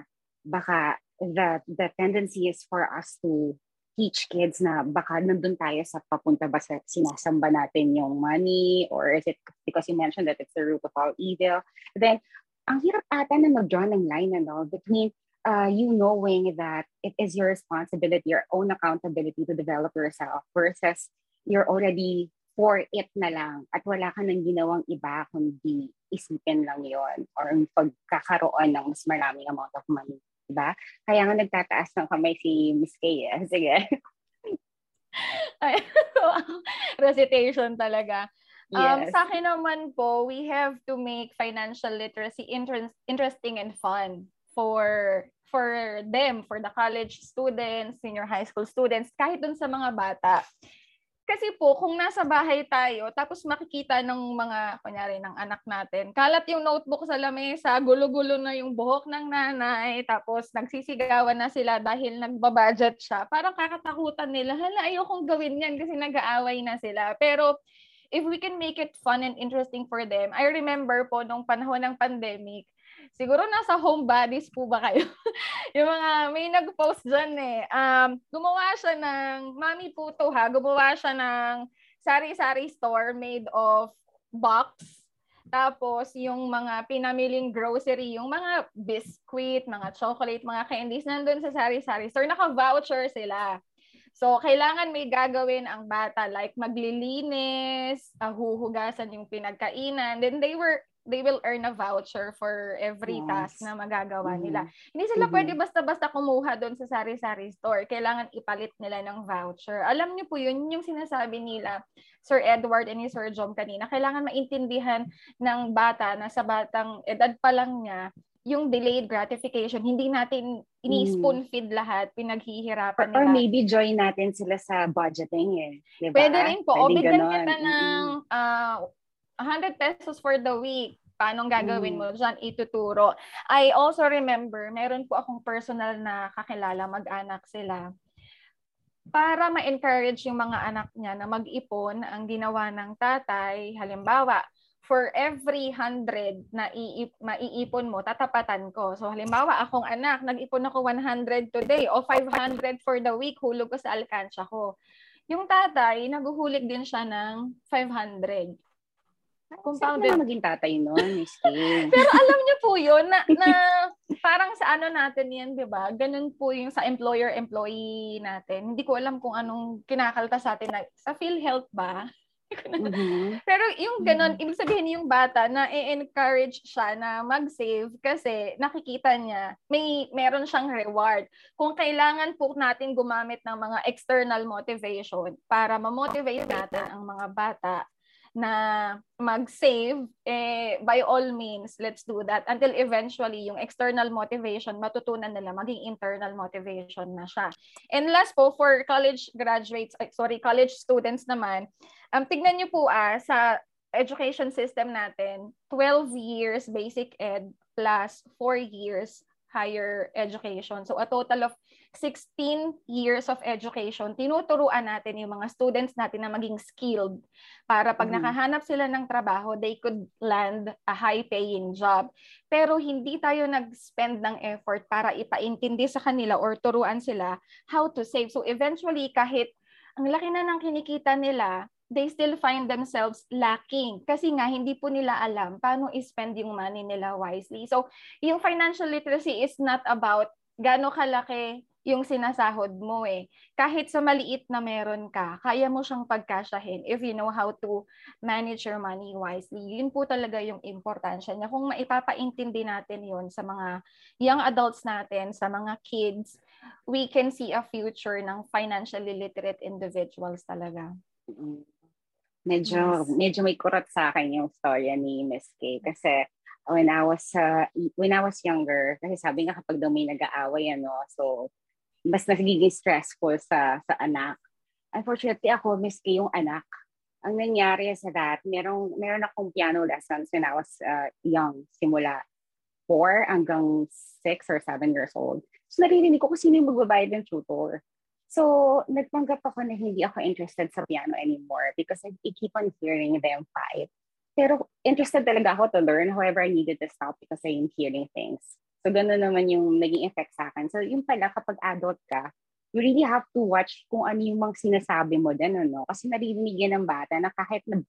baka the, the tendency is for us to teach kids na baka nandun tayo sa papunta ba sa sinasamba natin yung money or is it because you mentioned that it's the root of all evil. Then ang hirap ata na mag-draw ng line ano, between uh, you knowing that it is your responsibility, your own accountability to develop yourself versus you're already for it na lang at wala ka nang ginawang iba kundi isipin lang yon or pagkakaroon ng mas maraming amount of money. Diba? Kaya nga nagtataas ng kamay si Miss Kay. Eh. Sige. Recitation talaga. Um, sa akin naman po, we have to make financial literacy inter- interesting and fun for for them, for the college students, senior high school students, kahit dun sa mga bata. Kasi po, kung nasa bahay tayo, tapos makikita ng mga, kunyari, ng anak natin, kalat yung notebook sa lamesa, gulo-gulo na yung buhok ng nanay, tapos nagsisigawan na sila dahil nagbabudget siya, parang kakatakutan nila, hala, ayokong gawin yan kasi nag-aaway na sila. Pero, if we can make it fun and interesting for them. I remember po nung panahon ng pandemic, siguro nasa home bodies po ba kayo? yung mga, may nag-post dyan eh. Um, gumawa siya ng, mami po to ha, gumawa siya ng sari-sari store made of box. Tapos, yung mga pinamiling grocery, yung mga biscuit, mga chocolate, mga candies, nandun sa sari-sari store. Naka-voucher sila. So, kailangan may gagawin ang bata like maglilinis, uh, huhugasan yung pinagkainan. Then they were they will earn a voucher for every Yes. task na magagawa Mhm. nila. Hindi sila Mhm. pwede basta-basta kumuha doon sa sari-sari store. Kailangan ipalit nila ng voucher. Alam niyo po yun, yung sinasabi nila, Sir Edward and ni Sir Jom kanina, kailangan maintindihan ng bata na sa batang edad pa lang niya, yung delayed gratification, hindi natin ini-spoon feed lahat, Or, pinaghihirapan or nila. maybe join natin sila sa budgeting eh. Diba? Pwede rin po. O, Pwedeng bigyan kita ng Mm-mm. ah, 100 pesos for the week. Paano gagawin Mm. mo dyan? Ituturo. I also remember, meron po akong personal na kakilala, mag-anak sila. Para ma-encourage yung mga anak niya na mag-ipon, ang ginawa ng tatay, halimbawa, for every 100 na iip, maiipon mo, tatapatan ko. So halimbawa, akong anak, nag-ipon ako 100 today o 500 for the week, hulog ko sa alkansya ko. Yung tatay, naguhulik din siya ng 500. Compounded. Na maging tatay Kay. Pero alam niyo po yun, na, na parang sa ano natin yan, di ba? Ganun po yung sa employer-employee natin. Hindi ko alam kung anong kinakalta sa atin. Na, sa PhilHealth ba? Mhm. Pero yung ganun, ibig sabihin yung bata na i-encourage siya na mag-save kasi nakikita niya may meron siyang reward. Kung kailangan po natin gumamit ng mga external motivation para ma-motivate natin ang mga bata na mag-save, eh, by all means, let's do that until eventually yung external motivation, matutunan nila maging internal motivation na siya. And last po, for college graduates, sorry, college students naman, um, tignan niyo po ah, sa education system natin, 12 years basic ed plus 4 years higher education. So a total of 16 years of education, tinuturuan natin yung mga students natin na maging skilled para pag Mhm. nakahanap sila ng trabaho, they could land a high-paying job. Pero hindi tayo nag-spend ng effort para ipaintindi sa kanila or turuan sila how to save. So eventually, kahit ang laki na ng kinikita nila, they still find themselves lacking kasi nga hindi po nila alam paano i-spend yung money nila wisely. So, yung financial literacy is not about gaano kalaki yung sinasahod mo eh. Kahit sa maliit na meron ka, kaya mo siyang pagkasyahin if you know how to manage your money wisely. Yun po talaga yung importansya niya. Kung maipapaintindi natin yon sa mga young adults natin, sa mga kids, we can see a future ng financially literate individuals talaga. Mm. Medyo, Yes. medyo may kurot sa akin yung storya ni Miss Kay. Kasi when I was, uh, when I was younger, kasi sabi nga kapag daw may nag-aaway, ano, so mas nagiging stressful sa sa anak. Unfortunately ako, Miss Kay, yung anak. Ang nangyari sa that, merong, meron akong piano lessons when I was uh, young, simula 4 hanggang 6 or 7 years old. So naririnig ko kung sino yung magbabayad ng tutor. So, nagpanggap ako na hindi ako interested sa piano anymore because I, I keep on hearing them fight. Pero interested talaga ako to learn. However, I needed to stop because I am hearing things. So, ganun naman yung naging effect sa akin. So, yung pala, kapag adult ka, you really have to watch kung ano yung mga sinasabi mo din, ano? Kasi naririnig yan ng bata na kahit na,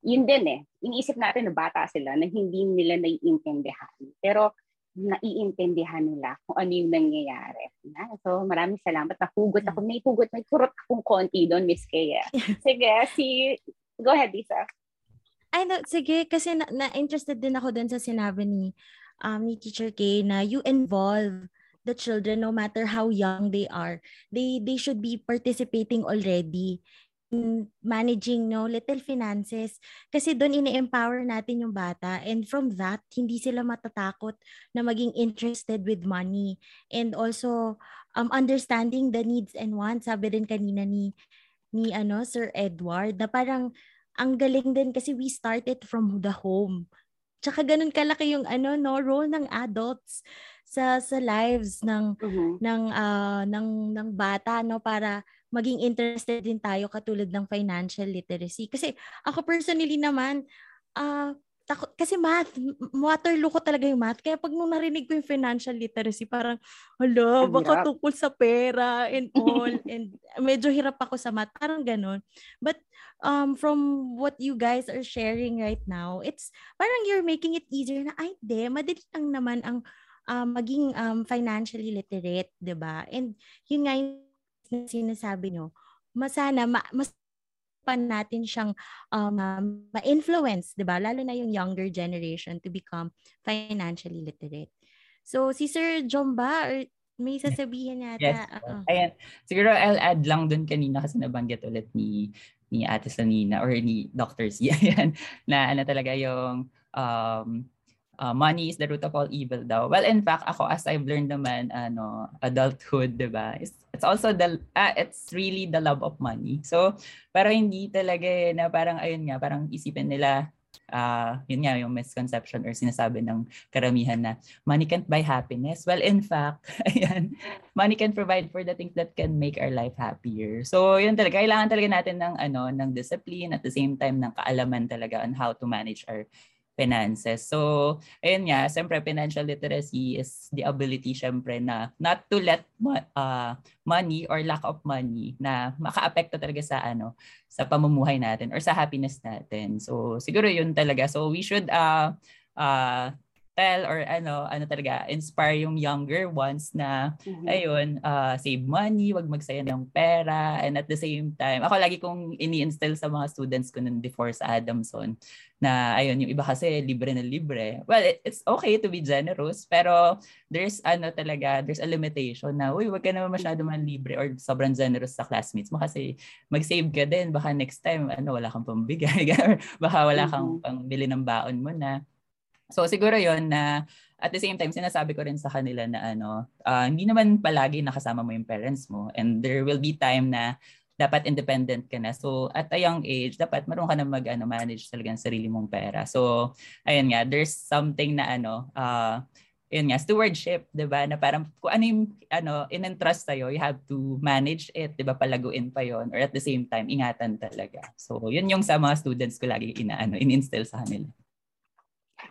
yun din eh, iniisip natin na bata sila na hindi nila naiintindihan. Pero, naiintindihan nila kung ano yung nangyayari. Na, so, maraming salamat. Nahugot ako. May hugot, may kurot akong konti doon, Miss Kaya. Sige, si... Go ahead, Lisa. Ay, no, sige, kasi na, na-interested din ako dun sa sinabi ni, um, ni Teacher K na you involve the children no matter how young they are. They they should be participating already in managing no little finances kasi doon ini-empower natin yung bata and from that hindi sila matatakot na maging interested with money and also um understanding the needs and wants sabi din kanina ni ni ano Sir Edward na parang ang galing din kasi we started from the home. Tsaka ganun kalaki yung ano no role ng adults sa sa lives ng Mhm. ng ah, ng ng bata no para maging interested din tayo katulad ng financial literacy. Kasi ako personally naman ah tako- kasi math, waterloo ko talaga yung math. Kaya pag nung narinig ko yung financial literacy, parang, hala, baka tungkol sa pera and all. and medyo hirap ako sa math. Parang ganun. But um, from what you guys are sharing right now, it's parang you're making it easier na, ay, de, madali lang naman ang ah, maging um, financially literate, 'di ba? And yun nga yung sinasabi nyo, masana, ma- mas pa natin siyang um, ma-influence, 'di ba? Lalo na yung younger generation to become financially literate. So si Sir Jomba or may sasabihin yata. Yes. Uh-uh. Ayan. Siguro I'll add lang dun kanina kasi nabanggit ulit ni ni Ate Sanina or ni Dr. C. Ayan, na ano talaga yung um, uh, money is the root of all evil daw. Well, in fact, ako as I've learned naman, ano, adulthood, di ba? It's, it's also the, uh, it's really the love of money. So, pero hindi talaga eh, na parang, ayun nga, parang isipin nila, uh, yun nga yung misconception or sinasabi ng karamihan na money can't buy happiness. Well, in fact, ayan, money can provide for the things that can make our life happier. So, yun talaga, kailangan talaga natin ng ano, ng discipline at the same time ng kaalaman talaga on how to manage our finances. So, ayun nga, siyempre financial literacy is the ability siyempre na not to let uh, money or lack of money na makaapekto talaga sa ano, sa pamumuhay natin or sa happiness natin. So, siguro yun talaga. So, we should uh, uh, tell or ano ano talaga inspire yung younger ones na mm-hmm. ayun uh, save money wag magsayang ng pera and at the same time ako lagi kong ini-instill sa mga students ko nun before sa Adamson na ayun yung iba kasi libre na libre well it, it's okay to be generous pero there's ano talaga there's a limitation na uy wag ka naman masyado man libre or sobrang generous sa classmates mo kasi mag-save ka din baka next time ano wala kang pambigay baka wala kang mm-hmm. pangbili ng baon mo na So siguro yon na at the same time sinasabi ko rin sa kanila na ano uh, hindi naman palagi nakasama mo yung parents mo and there will be time na dapat independent ka na. So at a young age dapat marunong ka na mag ano manage talaga ng sarili mong pera. So ayun nga there's something na ano uh, yun nga, stewardship, di ba? Na parang kung ano yung ano, in-entrust sa'yo, you have to manage it, di ba? Palaguin pa yon Or at the same time, ingatan talaga. So, yun yung sa mga students ko lagi inaano, in-instill sa kanila.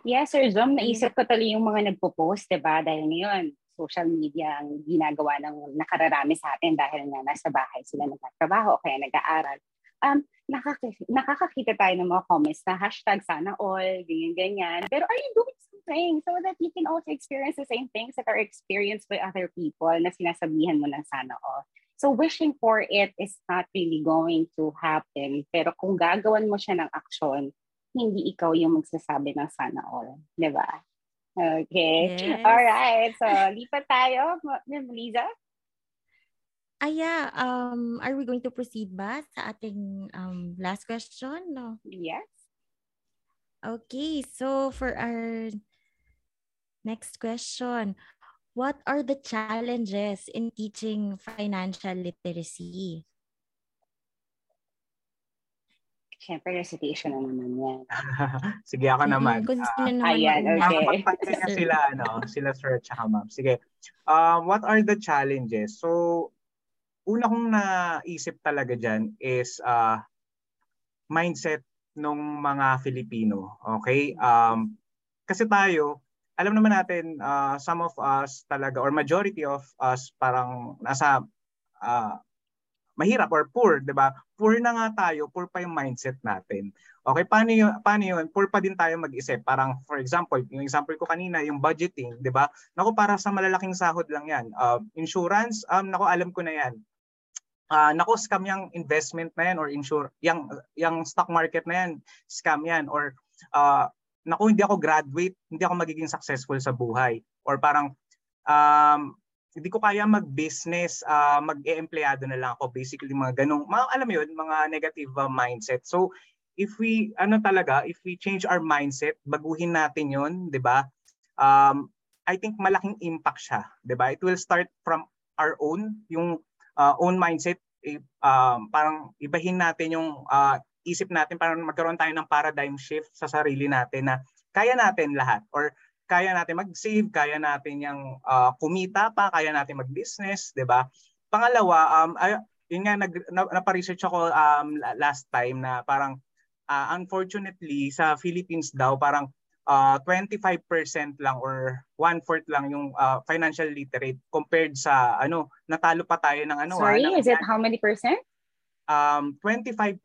Yes, Sir Zom, naisip ko tuloy yung mga nagpo-post, diba? Dahil ngayon, social media ang ginagawa ng nakararami sa atin dahil nga nasa bahay sila nagtatrabaho o kaya nag-aaral. Um, nakak- nakakakita tayo ng mga comments na hashtag sana all, ganyan-ganyan. Pero are you doing something so that you can also experience the same things that are experienced by other people na sinasabihan mo ng sana all? So wishing for it is not really going to happen. Pero kung gagawan mo siya ng aksyon, hindi ikaw yung magsasabi ng sana all. Di ba? Okay. Yes. All right. So, lipat tayo. Liza? Ah, yeah. Um, are we going to proceed ba sa ating um, last question? No? Yes. Okay. So, for our next question, what are the challenges in teaching financial literacy? Siyempre, recitation na naman yan. Sige, ako naman. Mm, uh, naman ayan, okay. Magpansya sila, ano, sila sir at saka ma'am. Sige. Um, what are the challenges? So, una kong naisip talaga dyan is uh, mindset ng mga Filipino. Okay? Um, kasi tayo, alam naman natin, uh, some of us talaga, or majority of us, parang nasa uh, mahirap or poor, 'di ba? Poor na nga tayo, poor pa yung mindset natin. Okay, paano yun, paano yun? Poor pa din tayo mag-isip. Parang for example, yung example ko kanina, yung budgeting, 'di ba? Nako para sa malalaking sahod lang 'yan. Uh, insurance, um nako alam ko na 'yan. Uh, nako scam yung investment na yan or insure yung yung stock market na yan scam yan or uh, nako hindi ako graduate hindi ako magiging successful sa buhay or parang um, hindi ko kaya mag-business, uh, mag-e-empleyado na lang ako. Basically, mga ganong, mga, alam mo yun, mga negative uh, mindset. So, if we, ano talaga, if we change our mindset, baguhin natin yun, di ba? Um, I think malaking impact siya, di ba? It will start from our own, yung uh, own mindset, eh, um, parang ibahin natin yung uh, isip natin, parang magkaroon tayo ng paradigm shift sa sarili natin na kaya natin lahat or kaya natin mag-save, kaya natin yung uh, kumita pa, kaya natin mag-business, 'di ba? Pangalawa, um ay, yun nga nag na, research ako um last time na parang uh, unfortunately sa Philippines daw parang uh, 25% lang or one-fourth lang yung uh, financial literate compared sa ano natalo pa tayo ng ano Sorry, ha, is it how many percent? Um 25%.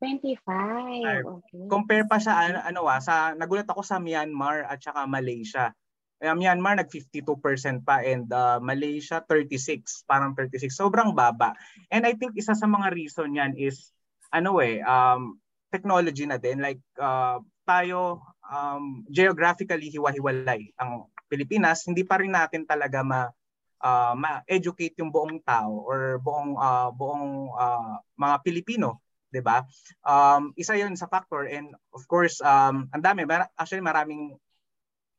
25. Okay. Compare pa sa ano, ano ah, sa nagulat ako sa Myanmar at saka Malaysia. Uh, Myanmar nag 52% pa and uh, Malaysia 36, parang 36. Sobrang baba. And I think isa sa mga reason yan is ano eh, um, technology na din. Like, uh, tayo, um, geographically hiwa-hiwalay. Ang Pilipinas, hindi pa rin natin talaga ma uh, ma-educate yung buong tao or buong uh, buong uh, mga Pilipino, 'di ba? Um, isa 'yon sa factor and of course um ang dami actually maraming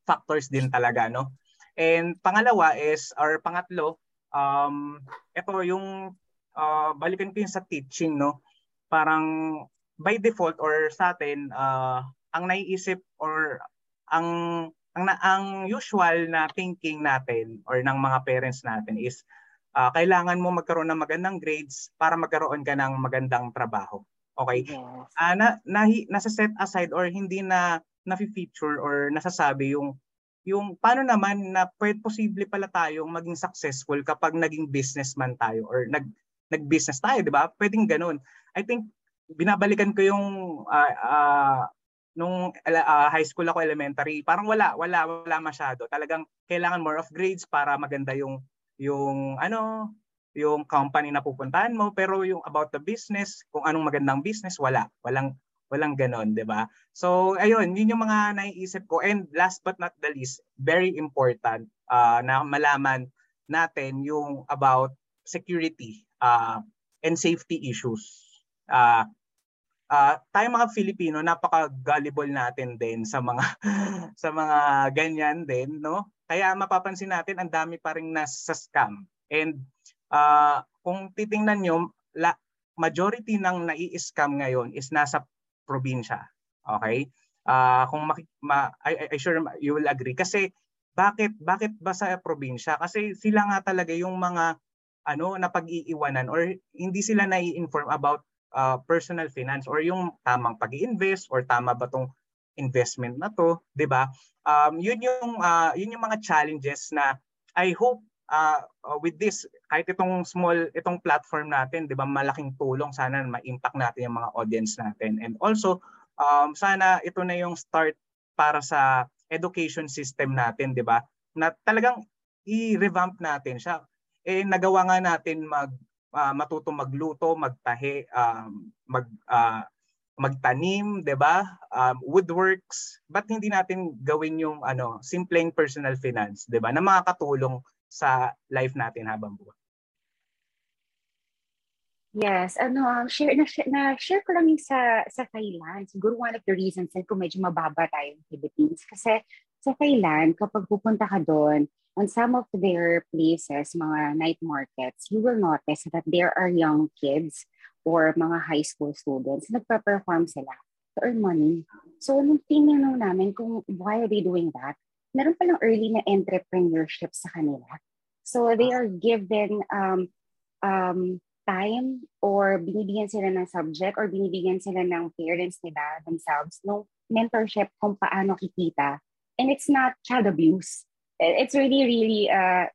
factors din talaga, no? And pangalawa is or pangatlo um ito yung uh, balikan ko yung sa teaching, no? Parang by default or sa atin uh, ang naiisip or ang ang ang usual na thinking natin or ng mga parents natin is uh, kailangan mo magkaroon ng magandang grades para magkaroon ka ng magandang trabaho. Okay? Yes. Uh, na, na nasa set aside or hindi na na-feature or nasasabi yung yung paano naman na pwede posible pala tayong maging successful kapag naging businessman tayo or nag nag-business tayo, 'di ba? Pwedeng ganoon. I think binabalikan ko yung uh, uh, nung uh, high school ako elementary, parang wala, wala, wala masyado. Talagang kailangan more of grades para maganda yung yung ano, yung company na pupuntahan mo, pero yung about the business, kung anong magandang business, wala. Walang walang ganon, 'di ba? So, ayun, yun yung mga naiisip ko. And last but not the least, very important uh, na malaman natin yung about security uh, and safety issues. Uh, uh, tayo mga Filipino napaka-gullible natin din sa mga sa mga ganyan din no? Kaya mapapansin natin ang dami pa ring nasa scam. And uh, kung titingnan nyo la, majority ng nai-scam ngayon is nasa probinsya okay? Uh, kung maki, ma, I, I sure you will agree. Kasi bakit bakit ba sa probinsya? Kasi sila nga talaga yung mga ano na pag-iiwanan or hindi sila nai-inform about uh, personal finance or yung tamang pag invest or tama ba tong investment na to, 'di ba? Um, yun yung uh, yun yung mga challenges na I hope uh, with this kahit itong small itong platform natin, 'di ba, malaking tulong sana ma-impact natin yung mga audience natin. And also um, sana ito na yung start para sa education system natin, 'di ba? Na talagang i-revamp natin siya. Eh nagawa nga natin mag uh, matuto magluto, magtahi, um, mag uh, magtanim, 'di ba? Um, woodworks. But hindi natin gawin yung ano, simpleng personal finance, 'di ba? Na makakatulong sa life natin habang buhay. Yes, ano, um, share na, na share ko lang sa sa Thailand. Siguro one of the reasons din kung medyo mababa tayo ng Philippines kasi sa Thailand kapag pupunta ka doon, on some of their places, mga night markets, you will notice that there are young kids or mga high school students nagpa-perform sila to earn money. So, nung tinanong namin kung why are they doing that, meron palang early na entrepreneurship sa kanila. So, they are given um, um, time or binibigyan sila ng subject or binibigyan sila ng parents nila themselves no mentorship kung paano kikita. And it's not child abuse it's really, really uh,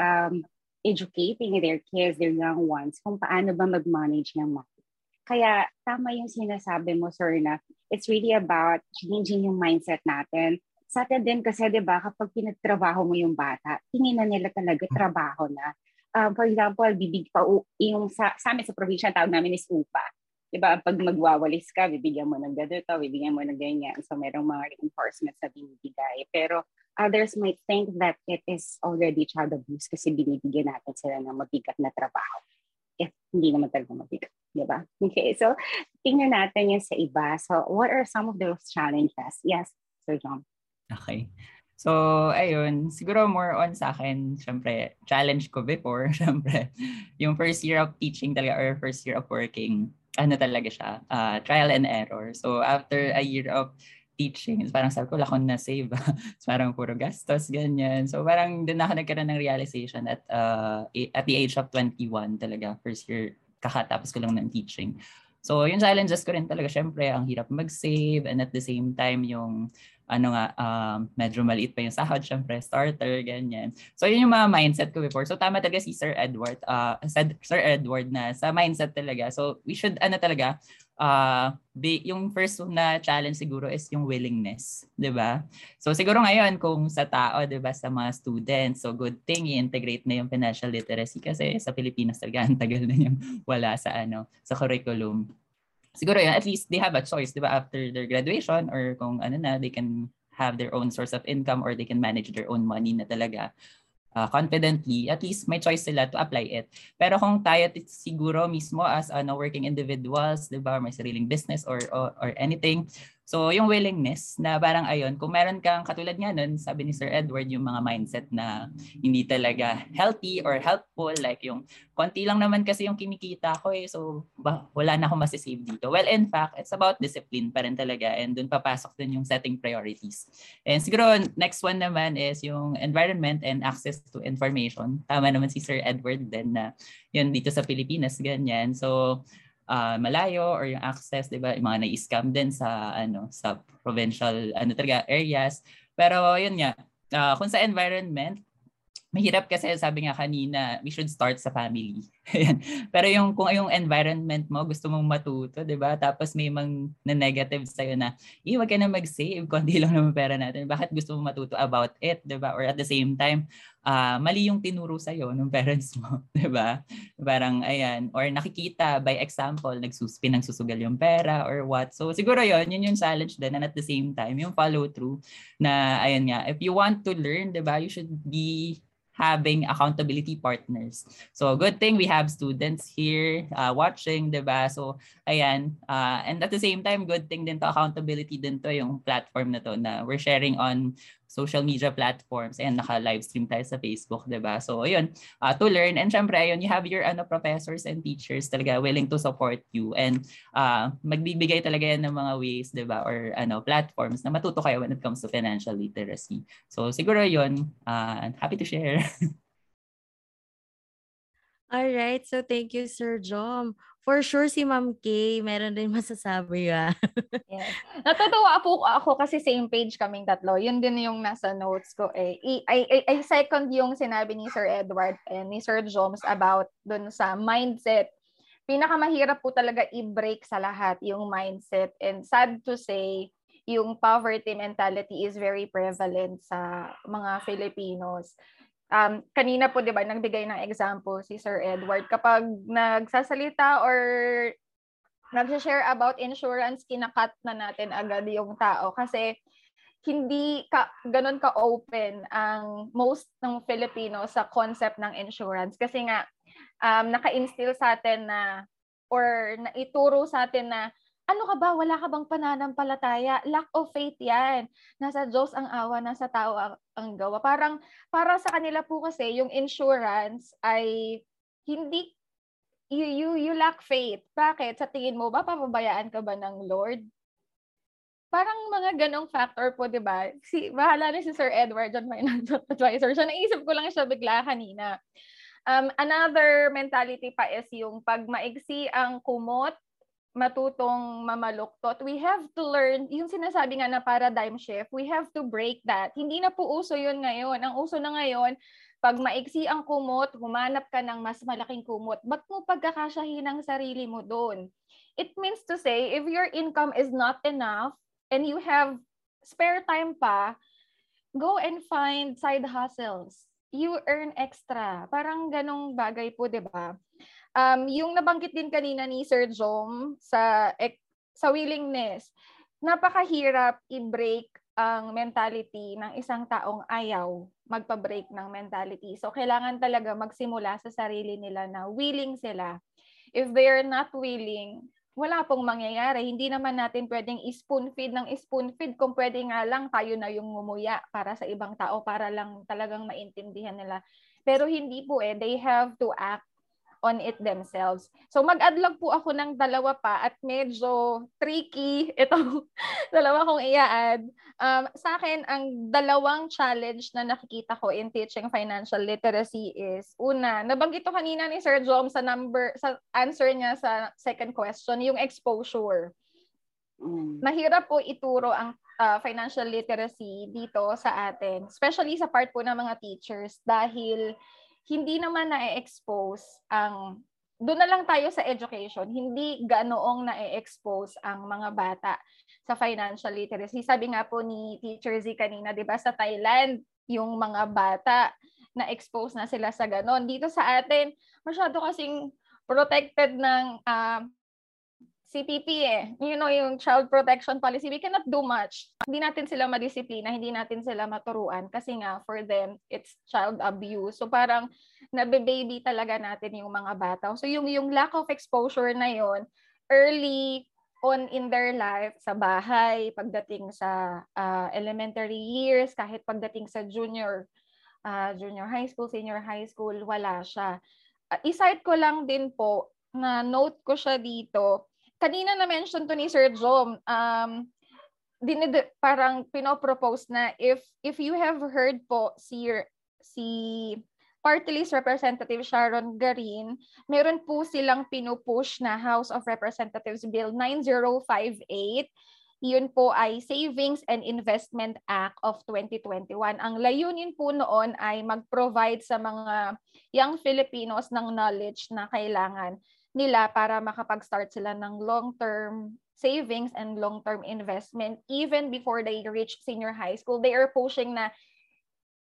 um, educating their kids, their young ones, kung paano ba mag-manage ng money. Kaya tama yung sinasabi mo, sir, na it's really about changing yung mindset natin. Sa atin din kasi, di ba, kapag pinagtrabaho mo yung bata, tingin na nila talaga trabaho na. Um, for example, bibig pa, yung sa, sa amin sa probinsya, tawag namin is upa. Di ba, pag magwawalis ka, bibigyan mo ng ganito, bibigyan mo ng ganyan. So, merong mga reinforcements na binibigay. Pero others might think that it is already child abuse kasi binibigyan natin sila ng mabigat na trabaho. If hindi naman talaga mabigat, di ba? Okay, so tingnan natin yung sa iba. So what are some of those challenges? Yes, Sir John. Okay. So, ayun, siguro more on sa akin, syempre, challenge ko before, syempre, yung first year of teaching talaga or first year of working, ano talaga siya, uh, trial and error. So, after a year of teaching. Parang sabi ko, lakon na save. parang puro gastos, ganyan. So parang doon ako nagkaroon ng realization at uh, at the age of 21 talaga, first year, kakatapos ko lang ng teaching. So yung challenges ko rin talaga, syempre, ang hirap mag-save and at the same time yung ano nga, um, medyo maliit pa yung sahod, syempre, starter, ganyan. So, yun yung mga mindset ko before. So, tama talaga si Sir Edward, uh, Sir Edward na sa mindset talaga. So, we should, ano talaga, uh, be, yung first na challenge siguro is yung willingness, 'di ba? So siguro ngayon kung sa tao, 'di ba, sa mga students, so good thing i-integrate na yung financial literacy kasi sa Pilipinas talaga ang tagal na yung wala sa ano, sa curriculum. siguro yan, at least they have a choice, di ba, after their graduation or kung ano na, they can have their own source of income or they can manage their own money na talaga uh, confidently, at least may choice sila to apply it. Pero kung tayo siguro mismo as ano, working individuals, di ba, may sariling business or, or, or anything, So yung willingness na parang ayun, kung meron kang katulad nga nun, sabi ni Sir Edward, yung mga mindset na hindi talaga healthy or helpful, like yung konti lang naman kasi yung kinikita ko eh, so ba, wala na akong masisave dito. Well, in fact, it's about discipline pa rin talaga and dun papasok din yung setting priorities. And siguro next one naman is yung environment and access to information. Tama naman si Sir Edward din na yun dito sa Pilipinas, ganyan. So uh, malayo or yung access, 'di ba? Yung mga na-scam din sa ano sa provincial ano talaga areas. Pero yun nga, uh, kung sa environment, mahirap kasi sabi nga kanina, we should start sa family. Pero yung kung yung environment mo, gusto mong matuto, 'di ba? Tapos may mang na negative sa na, "Eh, wag ka na mag-save, kundi lang naman pera natin." Bakit gusto mong matuto about it, 'di ba? Or at the same time, uh, mali yung tinuro sa iyo ng parents mo, 'di ba? Parang ayan, or nakikita by example, nagsuspin ng susugal yung pera or what. So siguro 'yon, yun yung challenge din and at the same time, yung follow through na ayan nga, if you want to learn, 'di ba, you should be having accountability partners. So good thing we have students here uh, watching, 'di ba? So ayan, uh, and at the same time good thing din to accountability din to yung platform na to na we're sharing on social media platforms and naka-live stream tayo sa Facebook, 'di ba? So ayun, uh, to learn and syempre ayun, you have your ano professors and teachers talaga willing to support you and uh, magbibigay talaga yan ng mga ways, 'di ba? Or ano, platforms na matuto kayo when it comes to financial literacy. So siguro 'yun, uh, happy to share. All right, so thank you Sir Jom. For sure si Ma'am Kay, meron din masasabi ya. yes. Natutuwa po ako kasi same page kaming tatlo. Yun din yung nasa notes ko eh. I, I, I second yung sinabi ni Sir Edward and ni Sir Joms about dun sa mindset. Pinakamahirap po talaga i-break sa lahat yung mindset. And sad to say, yung poverty mentality is very prevalent sa mga Filipinos um, kanina po, di ba, nagbigay ng example si Sir Edward, kapag nagsasalita or nag-share about insurance, kinakat na natin agad yung tao. Kasi hindi ka ganun ka open ang most ng Filipino sa concept ng insurance. Kasi nga um, naka-instill sa atin na or naituro sa atin na ano ka ba? Wala ka bang pananampalataya? Lack of faith yan. Nasa Diyos ang awa, nasa tao ang, gawa. Parang, para sa kanila po kasi, yung insurance ay hindi, you, you, you lack faith. Bakit? Sa tingin mo ba, papabayaan ka ba ng Lord? Parang mga ganong factor po, di ba? Si, bahala na si Sir Edward, John Financial Advisor. So, naisip ko lang siya bigla kanina. Um, another mentality pa is yung pag maigsi ang kumot, matutong mamaluktot, we have to learn, yung sinasabi nga na paradigm shift, we have to break that. Hindi na po uso yun ngayon. Ang uso na ngayon, pag maiksi ang kumot, humanap ka ng mas malaking kumot, ba't mo pagkakasyahin ang sarili mo doon? It means to say, if your income is not enough and you have spare time pa, go and find side hustles. You earn extra. Parang ganong bagay po, di ba? Um, yung nabanggit din kanina ni Sir Jom sa sa willingness, napakahirap i-break ang mentality ng isang taong ayaw magpa-break ng mentality. So, kailangan talaga magsimula sa sarili nila na willing sila. If they are not willing, wala pong mangyayari. Hindi naman natin pwedeng spoon feed ng spoon feed kung pwede nga lang tayo na yung ngumuya para sa ibang tao para lang talagang maintindihan nila. Pero hindi po eh. They have to act on it themselves. So mag-add lang po ako ng dalawa pa at medyo tricky ito dalawa kong i-add. Um, sa akin, ang dalawang challenge na nakikita ko in teaching financial literacy is, una, nabanggit ko kanina ni Sir Jom sa number, sa answer niya sa second question, yung exposure. Mm. Mahirap po ituro ang uh, financial literacy dito sa atin, especially sa part po ng mga teachers dahil hindi naman na-expose ang doon na lang tayo sa education, hindi ganoong na-expose ang mga bata sa financial literacy. Sabi nga po ni Teacher Z kanina, 'di ba, sa Thailand, yung mga bata na-expose na sila sa ganon. Dito sa atin, masyado kasing protected ng uh, CPP eh. You know, yung child protection policy, we cannot do much. Hindi natin sila madisiplina, hindi natin sila maturuan kasi nga for them, it's child abuse. So parang nabe-baby talaga natin yung mga bata. So yung, yung lack of exposure na yon early on in their life, sa bahay, pagdating sa uh, elementary years, kahit pagdating sa junior, uh, junior high school, senior high school, wala siya. Uh, iside ko lang din po, na note ko siya dito, kanina na-mention to ni Sir Jom, um, dinid- parang pinopropose na if if you have heard po si si party list representative Sharon Garin, meron po silang pinupush na House of Representatives Bill 9058. Yun po ay Savings and Investment Act of 2021. Ang layunin po noon ay mag-provide sa mga young Filipinos ng knowledge na kailangan nila para makapag-start sila ng long-term savings and long-term investment even before they reach senior high school. They are pushing na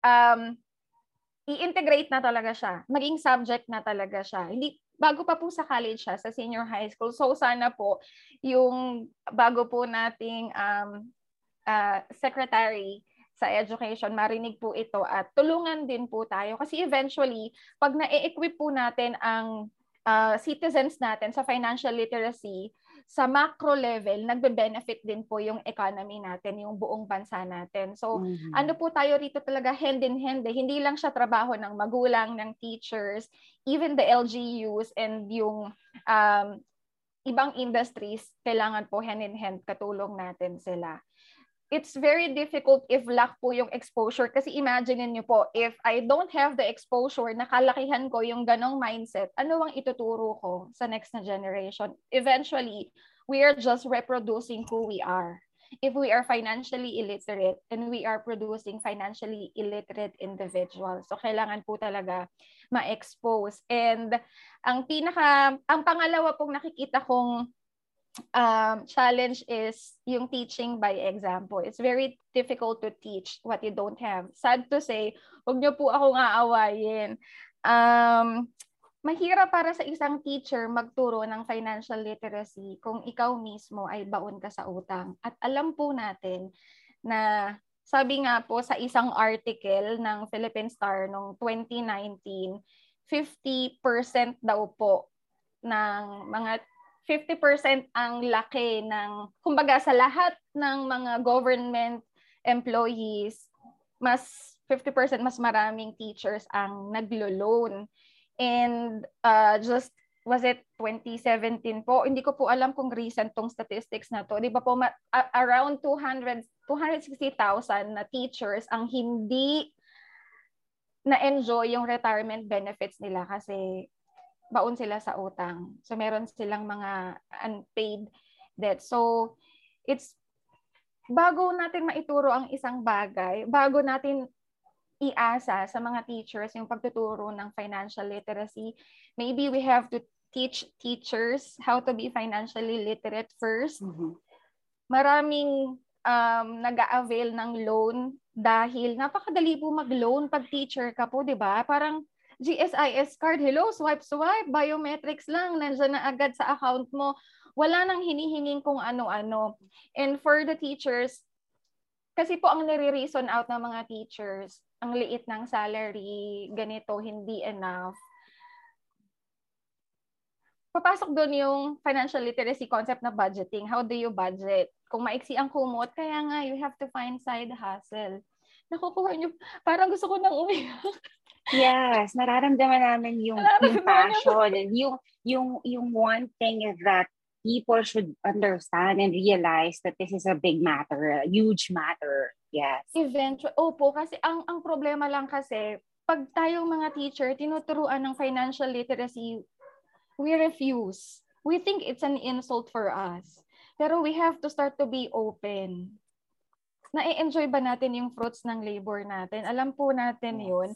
um, i-integrate na talaga siya. Maging subject na talaga siya. Hindi bago pa po sa college siya, sa senior high school. So sana po yung bago po nating um, uh, secretary sa education, marinig po ito at tulungan din po tayo. Kasi eventually, pag na-equip po natin ang uh, citizens natin sa financial literacy, sa macro level, nagbe-benefit din po yung economy natin, yung buong bansa natin. So, mm-hmm. ano po tayo rito talaga hand in hand, eh. hindi lang siya trabaho ng magulang, ng teachers, even the LGUs and yung um, ibang industries, kailangan po hand in hand katulong natin sila it's very difficult if lack po yung exposure. Kasi imagine niyo po, if I don't have the exposure, nakalakihan ko yung ganong mindset, ano ang ituturo ko sa next na generation? Eventually, we are just reproducing who we are. If we are financially illiterate and we are producing financially illiterate individuals. So, kailangan po talaga ma-expose. And ang pinaka, ang pangalawa pong nakikita kong um, challenge is yung teaching by example. It's very difficult to teach what you don't have. Sad to say, huwag niyo po akong aawayin. Um, mahirap para sa isang teacher magturo ng financial literacy kung ikaw mismo ay baon ka sa utang. At alam po natin na sabi nga po sa isang article ng Philippine Star noong 2019, 50% daw po ng mga 50% ang laki ng, kumbaga sa lahat ng mga government employees, mas 50% mas maraming teachers ang naglo-loan. And uh, just, was it 2017 po? Hindi ko po alam kung recent tong statistics na to. Di ba po, ma- around 200, 260,000 na teachers ang hindi na-enjoy yung retirement benefits nila kasi baon sila sa utang. So meron silang mga unpaid debt. So it's bago natin maituro ang isang bagay, bago natin iasa sa mga teachers yung pagtuturo ng financial literacy, maybe we have to teach teachers how to be financially literate first. Mm-hmm. Maraming um, nag-a-avail ng loan dahil napakadali po mag-loan pag teacher ka po, di ba? Parang GSIS card, hello, swipe, swipe, biometrics lang, nandiyan na agad sa account mo. Wala nang hinihinging kung ano-ano. And for the teachers, kasi po ang nire-reason out ng mga teachers, ang liit ng salary, ganito, hindi enough. Papasok doon yung financial literacy concept na budgeting. How do you budget? Kung maiksi ang kumot, kaya nga, you have to find side hustle. Nakukuha niyo, parang gusto ko nang umiyak. Yes, nararamdaman namin yung, yung passion. Yung, yung, yung one thing is that people should understand and realize that this is a big matter, a huge matter. Yes. Eventually, opo, kasi ang, ang problema lang kasi, pag tayong mga teacher, tinuturuan ng financial literacy, we refuse. We think it's an insult for us. Pero we have to start to be open. Na-enjoy ba natin yung fruits ng labor natin? Alam po natin yes. yun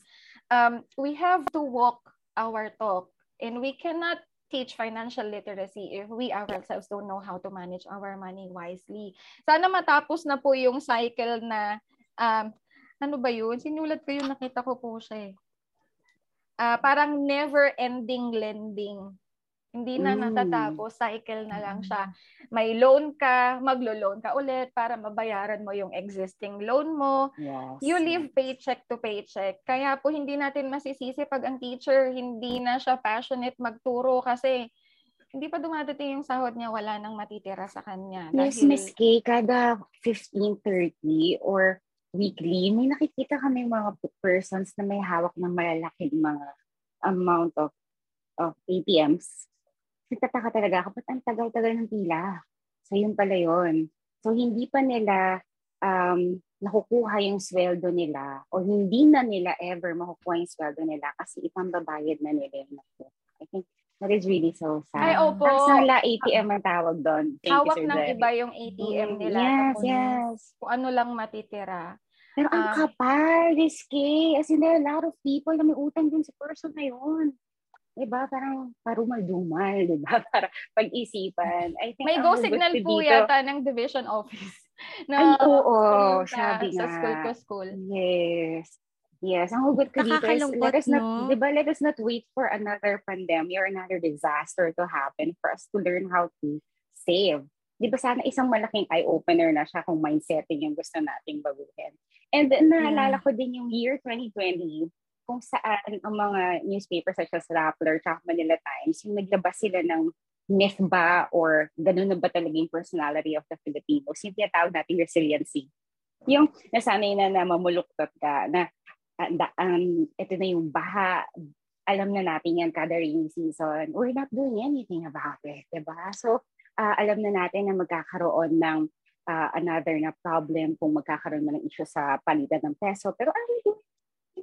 um, we have to walk our talk and we cannot teach financial literacy if we ourselves don't know how to manage our money wisely. Sana matapos na po yung cycle na, um, ano ba yun? Sinulat ko yun, nakita ko po siya eh. Uh, parang never-ending lending. Hindi na Mm. natatapos, cycle na lang siya. May loan ka, maglo-loan ka ulit para mabayaran mo yung existing loan mo. Yes. You live paycheck to paycheck. Kaya po hindi natin masisisi pag ang teacher hindi na siya passionate magturo kasi hindi pa dumadating yung sahod niya, wala nang matitira sa kanya. Yes, Dahil- Miss Kay, kada 15.30 or weekly, may nakikita kami mga persons na may hawak ng malalaking mga amount of of ATMs. Nagtataka talaga ako, ba't ang tagal-tagal ng pila? So, yun pala yun. So, hindi pa nila um, nakukuha yung sweldo nila o hindi na nila ever makukuha yung sweldo nila kasi ipambabayad na nila yung I think that is really so sad. Ay, opo. Tapos nala ATM ang tawag doon. Thank hawak ng Jerry. iba yung ATM Mm, nila. Yes, yes. Kung ano lang matitira. Pero ang Ah. kapal, risky. As in, there are a lot of people na may utang din sa person na yun. Diba? Parang parumal-dumal, diba? Para pag-isipan. I think May go signal po dito- yata ng division office. Ay, Na oo, pumunta sabi sa nga. school to school. Yes. Yes, ang hugot ko dito is let us not, no? di ba, let us not wait for another pandemic or another disaster to happen for us to learn how to save. Di ba sana isang malaking eye-opener na siya kung mindsetting yung gusto nating baguhin. And naalala ko din yung year 2020 kung saan ang mga newspapers such as Rappler at Manila Times, yung naglabas sila ng myth ba or ganun na ba talaga yung personality of the Filipinos, yung tinatawag nating resiliency. Yung nasanay na na mamuluktot ka, na ah, um, ito na yung baha, alam na natin yan kada rainy season. We're not doing anything about it, diba? So, ah, alam na natin na magkakaroon ng ah, another na problem kung magkakaroon man ng issue sa palitan ng peso. Pero are we doing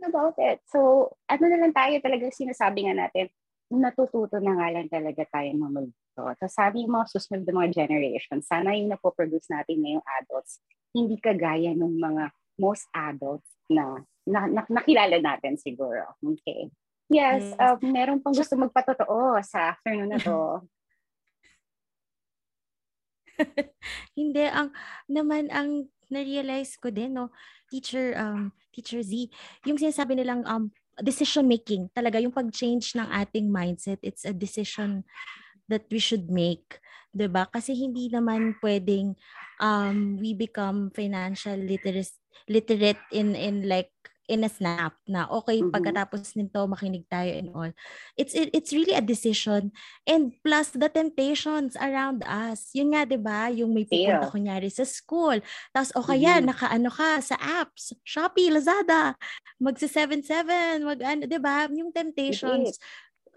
anything about it? So, ano na lang tayo talaga sinasabi nga natin, natututo na nga lang talaga tayong mamulukto. So, sabi yung mga susunod na mga generations, sana yung napoproduce natin ngayong adults, hindi kagaya ng mga most adults na, na, na nakilala natin siguro. Okay. Yes, Yes. uh, meron pang gusto magpatotoo sa afternoon na to. Hindi ang naman ang na-realize ko din no teacher um teacher Z yung sinasabi nilang um decision making talaga yung pag-change ng ating mindset it's a decision that we should make 'di ba? Kasi hindi naman pwedeng um we become financial literate literate in in like in a snap na okay Mhm. pagkatapos nito makinig tayo and all. It's it, it's really a decision. And plus the temptations around us. Yun nga 'di ba? Yung may pupunta Yeah. kunyari sa school. Tapos o kaya Mhm. nakaano ka sa apps. Shopee Lazada. Magsi 77 mag ano 'di ba? Yung temptations.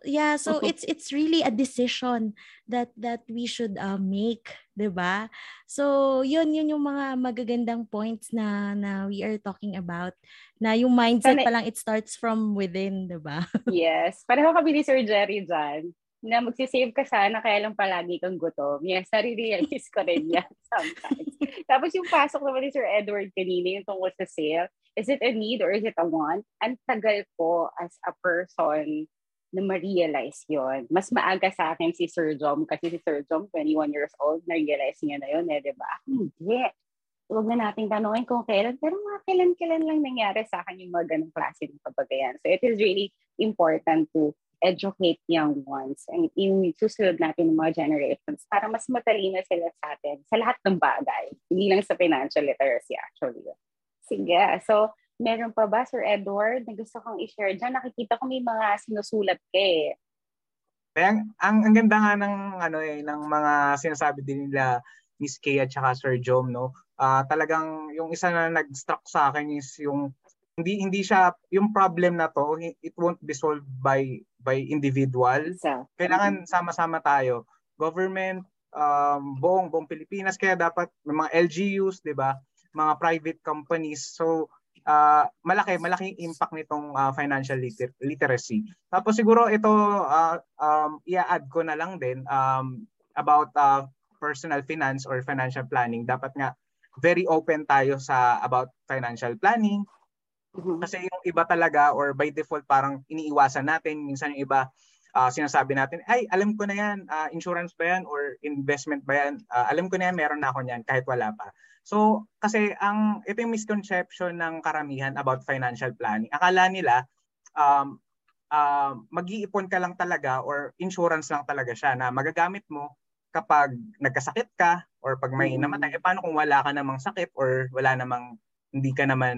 yeah so Mhm. it's it's really a decision that that we should uh, make 'di ba? So yun yun yung mga magagandang points na na we are talking about na yung mindset Sana- pa lang it starts from within 'di ba yes. Pareho kami ni Sir Jerry dyan na magsisave ka sana kaya lang palagi kang gutom. Yes, nare-realize ko rin yan sometimes. Tapos yung pasok naman ni Sir Edward kanina yung tungkol sa sale, is it a need or is it a want? Ang tagal ko as a person na ma-realize yon. Mas maaga sa akin si Sir Jom kasi si Sir Jom, 21 years old, na-realize niya na yun, eh, di ba? Hindi. Huwag na nating tanongin kung kailan, pero mga kailan-kailan lang nangyari sa akin yung mga ganong klase ng kabagayan. So it is really important to educate young ones and yung susunod natin ng mga generations para mas matalino sila sa atin sa lahat ng bagay. Hindi lang sa financial literacy actually. Sige, so meron pa ba Sir Edward na gusto kong i-share dyan? Nakikita ko may mga sinusulat ka eh. Ang, ang, ang ganda nga ng ano eh ng mga sinasabi din nila Miss Kay at saka Sir Jom no. Ah, talagang yung isa na nag-struck sa akin is yung hindi hindi siya yung problem na to it won't be solved by by individual. So, Kailangan sama-sama tayo. Government um, buong buong Pilipinas kaya dapat may mga LGUs, 'di ba? Mga private companies. So ah, malaki malaking impact nitong ah, financial liter- literacy. Tapos siguro ito ah, um, i-add ko na lang din um, about ah, personal finance or financial planning. Dapat nga very open tayo sa about financial planning mhm. kasi yung iba talaga or by default parang iniiwasan natin. Minsan yung iba ah, sinasabi natin, ay alam ko na yan, ah, insurance ba yan or investment ba yan? Ah, alam ko na yan, meron na ako niyan kahit wala pa. So kasi ang ito yung misconception ng karamihan about financial planning. Akala nila um, uh, mag-iipon ka lang talaga or insurance lang talaga siya na magagamit mo kapag nagkasakit ka or pag may mm-hmm. namatay. Eh, paano kung wala ka namang sakit or wala namang hindi ka naman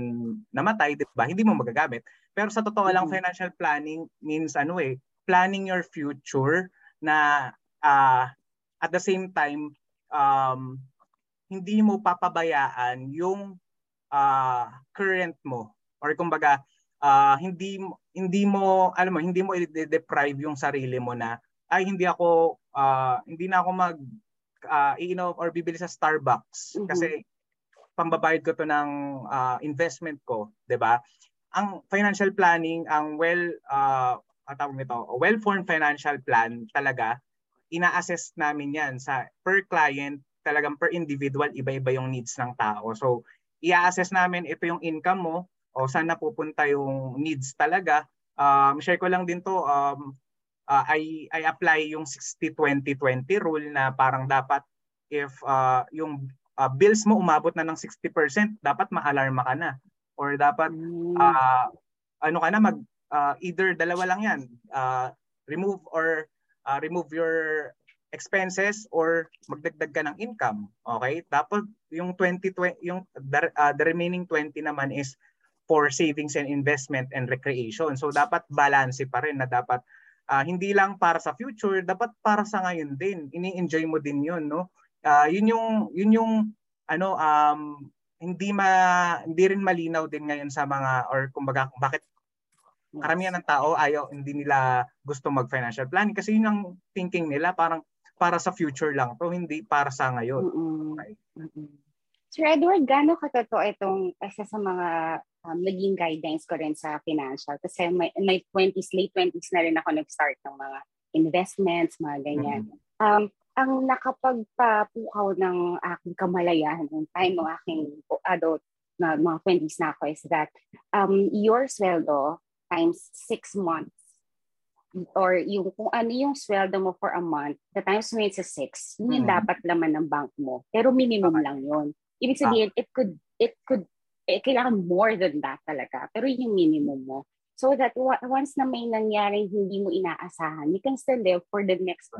namatay, 'di ba? Hindi mo magagamit. Pero sa totoo lang mm-hmm. financial planning means ano eh, planning your future na uh, at the same time um, hindi mo papabayaan yung uh, current mo or kumbaga uh, hindi hindi mo alam mo hindi mo i-deprive yung sarili mo na ay hindi ako uh, hindi na ako mag uh, iinom or bibili sa Starbucks mm-hmm. kasi pambabayad ko to ng uh, investment ko, 'di ba? Ang financial planning, ang well uh, tawag nito, well-formed financial plan talaga ina-assess namin 'yan sa per client, talagang per individual iba-iba yung needs ng tao. So, i-assess namin ito yung income mo o saan napupunta yung needs talaga. Um, share ko lang din to, um, uh, I, I apply yung 60-20-20 rule na parang dapat if uh, yung uh, bills mo umabot na ng 60%, dapat ma-alarma ka na. Or dapat uh, ano ka na mag uh, either dalawa lang 'yan. Uh, remove or uh, remove your expenses or magdagdag ka ng income. Okay? Tapos yung 20, 20 yung the, uh, the remaining 20 naman is for savings and investment and recreation. So dapat balance pa rin na dapat uh, hindi lang para sa future, dapat para sa ngayon din. Ini-enjoy mo din 'yun, no? Uh, yun yung yun yung ano um hindi ma hindi rin malinaw din ngayon sa mga or kumbaga bakit karamihan ng tao ayaw hindi nila gusto mag financial planning kasi yun ang thinking nila parang para sa future lang to, hindi para sa ngayon. Mm-hmm. Okay. Mm-hmm. Sir Edward, gaano katotoo itong isa sa mga um, naging guidelines ko rin sa financial? Kasi may, my 20s, late 20s na rin ako nag-start ng mga investments, mga ganyan. Mm-hmm. Um, ang nakapagpapukaw ng aking kamalayan ng time ng aking adult na mga 20s na ako is that um, your sweldo times 6 months or yung kung ano yung sweldo mo for a month, the times mo sa 6, yun yung mm-hmm. dapat laman ng bank mo. Pero minimum okay. lang yun. Ibig sabihin, ah. it could, it could, eh, kailangan more than that talaga. Pero yun yung minimum mo. So that once na may nangyaring hindi mo inaasahan, you can still live for the next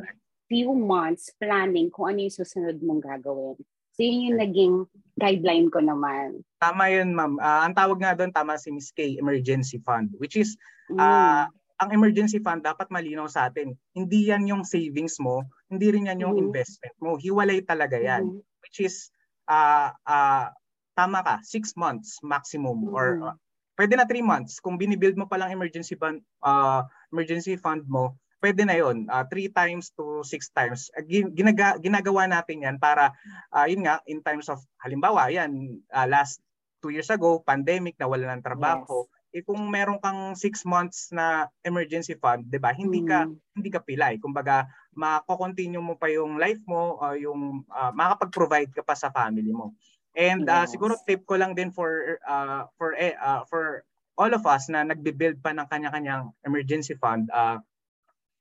few months planning kung ano yung susunod mong gagawin. So yun yung naging guideline ko naman. Tama yun, ma'am. Uh, ang tawag nga doon, tama si Miss K, Emergency Fund, which is uh, mm ang emergency fund dapat malinaw sa atin. Hindi yan yung savings mo, hindi rin yan yung mm-hmm. investment mo. Hiwalay talaga yan. Mm-hmm. Which is, uh, uh, tama ka, 6 months maximum mm-hmm. or uh, pwede na 3 months. Kung binibuild mo pa lang emergency fund, uh, emergency fund mo, pwede na yon 3 uh, times to 6 times. Uh, ginaga, ginagawa natin yan para, uh, yun nga, in times of, halimbawa, yan, uh, last 2 years ago, pandemic, nawala ng trabaho, yes eh kung meron kang 6 months na emergency fund, 'di ba? Hindi ka mm. hindi ka pilay. Kumbaga, mako-continue mo pa yung life mo, uh, yung uh, makakapag-provide ka pa sa family mo. And uh, siguro tip ko lang din for uh, for uh, for all of us na nagbe-build pa ng kanya-kanyang emergency fund, uh,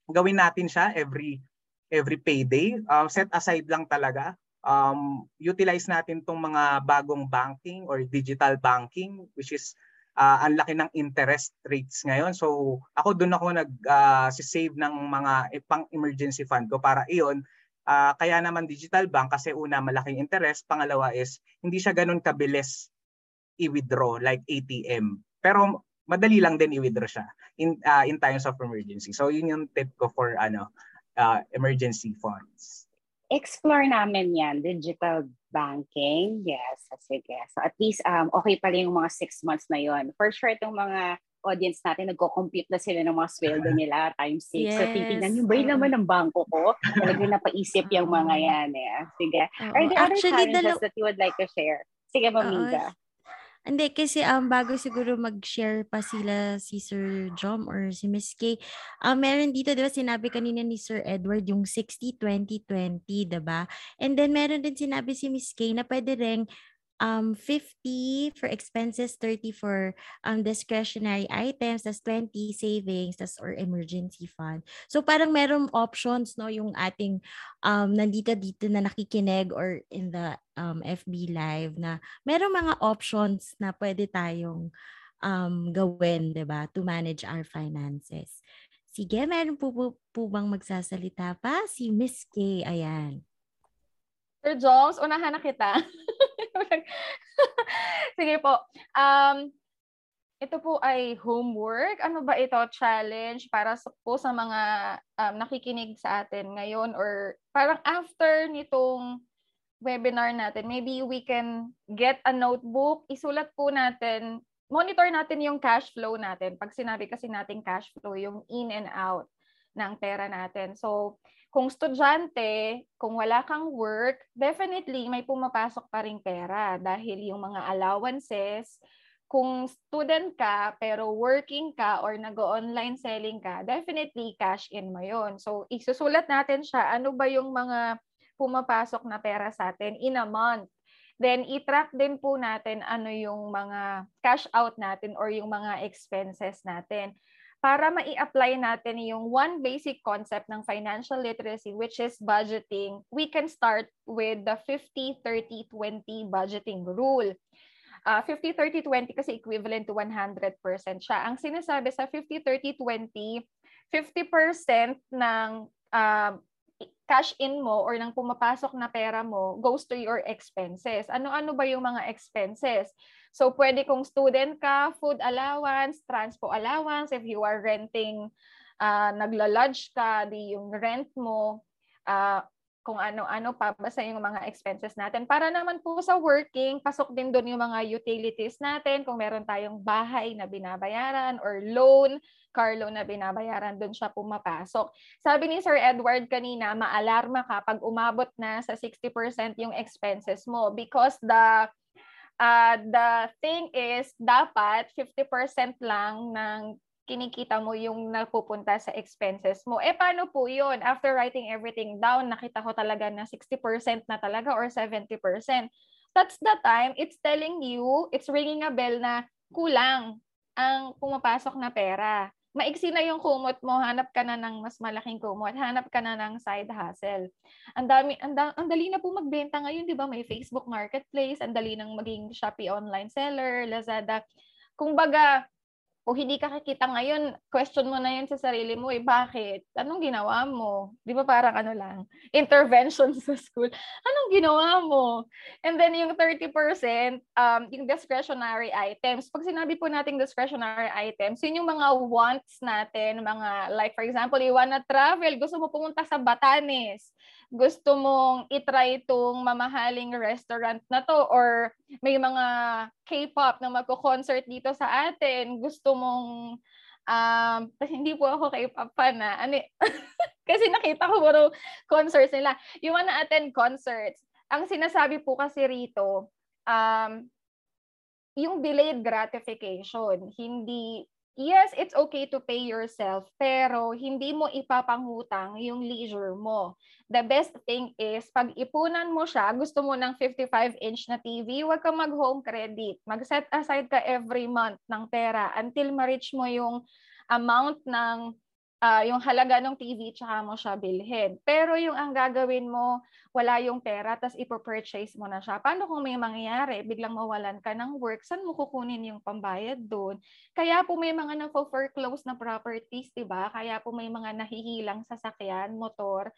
gawin natin siya every every payday. Uh, set aside lang talaga. Um, utilize natin tong mga bagong banking or digital banking which is uh, ang laki ng interest rates ngayon. So ako doon ako nag uh, save ng mga eh, pang emergency fund ko para iyon uh, kaya naman digital bank kasi una malaking interest, pangalawa is hindi siya ganoon kabilis i-withdraw like ATM. Pero madali lang din i-withdraw siya in uh, in times of emergency. So yun yung tip ko for ano uh, emergency funds. Explore namin yan, digital banking. Yes, sige. So at least um, okay pala yung mga six months na yon. For sure, itong mga audience natin, nagko-compute na sila ng mga sweldo nila times six. Yes. So titignan yung bay naman ng bangko ko. Talagang napaisip yung mga yan. Eh. Sige. Are there Actually, other challenges dalaw- that you would like to share? Sige, Mamiga. Uh, hindi, kasi um, bago siguro mag-share pa sila si Sir Jom or si Miss K, um, meron dito, di ba, sinabi kanina ni Sir Edward yung 60-20-20, di ba? And then meron din sinabi si Miss K na pwede rin um 50 for expenses, 30 for um discretionary items, tas 20 savings, tas or emergency fund. So parang merong options no yung ating um nandito dito na nakikinig or in the um FB live na merong mga options na pwede tayong um, gawin, 'di ba, to manage our finances. Sige, meron po, po, po bang magsasalita pa? Si Miss K, ayan. Sir Jones, unahan na kita. Sige po. Um, ito po ay homework. Ano ba ito? Challenge para sa, po sa mga um, nakikinig sa atin ngayon or parang after nitong webinar natin, maybe we can get a notebook, isulat po natin monitor natin yung cash flow natin. Pag sinabi kasi nating cash flow, yung in and out ng pera natin. So, kung estudyante, kung wala kang work, definitely may pumapasok pa ring pera dahil yung mga allowances, kung student ka pero working ka or nag-online selling ka, definitely cash in mo yon. So, isusulat natin siya, ano ba yung mga pumapasok na pera sa atin in a month. Then, i-track din po natin ano yung mga cash out natin or yung mga expenses natin para ma-apply natin yung one basic concept ng financial literacy which is budgeting, we can start with the 50-30-20 budgeting rule. Uh, 50-30-20 kasi equivalent to 100% siya. Ang sinasabi sa 50-30-20, 50% ng uh, cash in mo or nang pumapasok na pera mo goes to your expenses. Ano-ano ba yung mga expenses? So, pwede kung student ka, food allowance, transpo allowance, if you are renting, uh, nagla-lodge ka, di yung rent mo, uh, kung ano-ano pa, basta yung mga expenses natin. Para naman po sa working, pasok din doon yung mga utilities natin, kung meron tayong bahay na binabayaran or loan, car loan na binabayaran, doon siya pumapasok. Sabi ni Sir Edward kanina, maalarma ka pag umabot na sa 60% yung expenses mo because the uh, the thing is, dapat 50% lang ng kinikita mo yung napupunta sa expenses mo. Eh, paano po yun? After writing everything down, nakita ko talaga na 60% na talaga or 70%. That's the time, it's telling you, it's ringing a bell na kulang ang pumapasok na pera. Maiksi na yung kumot mo, hanap ka na ng mas malaking kumot, hanap ka na ng side hustle. Ang dami, ang, da, ang dali na po magbenta ngayon, 'di ba? May Facebook Marketplace, ang dali nang maging Shopee online seller, Lazada. Kung baga, kung hindi ka kikita ngayon, question mo na yun sa sarili mo, eh, bakit? Anong ginawa mo? Di ba parang ano lang, intervention sa school. Anong ginawa mo? And then yung 30%, um, yung discretionary items. Pag sinabi po nating discretionary items, yun yung mga wants natin, mga, like for example, you wanna travel, gusto mo pumunta sa Batanes gusto mong itry itong mamahaling restaurant na to or may mga K-pop na magko-concert dito sa atin, gusto mong um, hindi po ako K-pop fan na. Ano, kasi nakita ko puro concerts nila. You wanna attend concerts. Ang sinasabi po kasi rito, um, yung delayed gratification, hindi yes, it's okay to pay yourself, pero hindi mo ipapanghutang yung leisure mo. The best thing is, pag ipunan mo siya, gusto mo ng 55-inch na TV, huwag kang mag-home credit. Mag-set aside ka every month ng pera until ma-reach mo yung amount ng uh, yung halaga ng TV tsaka mo siya bilhin. Pero yung ang gagawin mo, wala yung pera, tapos ipo-purchase mo na siya. Paano kung may mangyayari, biglang mawalan ka ng work, saan mo kukunin yung pambayad doon? Kaya po may mga na-foreclose na properties, di ba? Kaya po may mga nahihilang sasakyan, motor,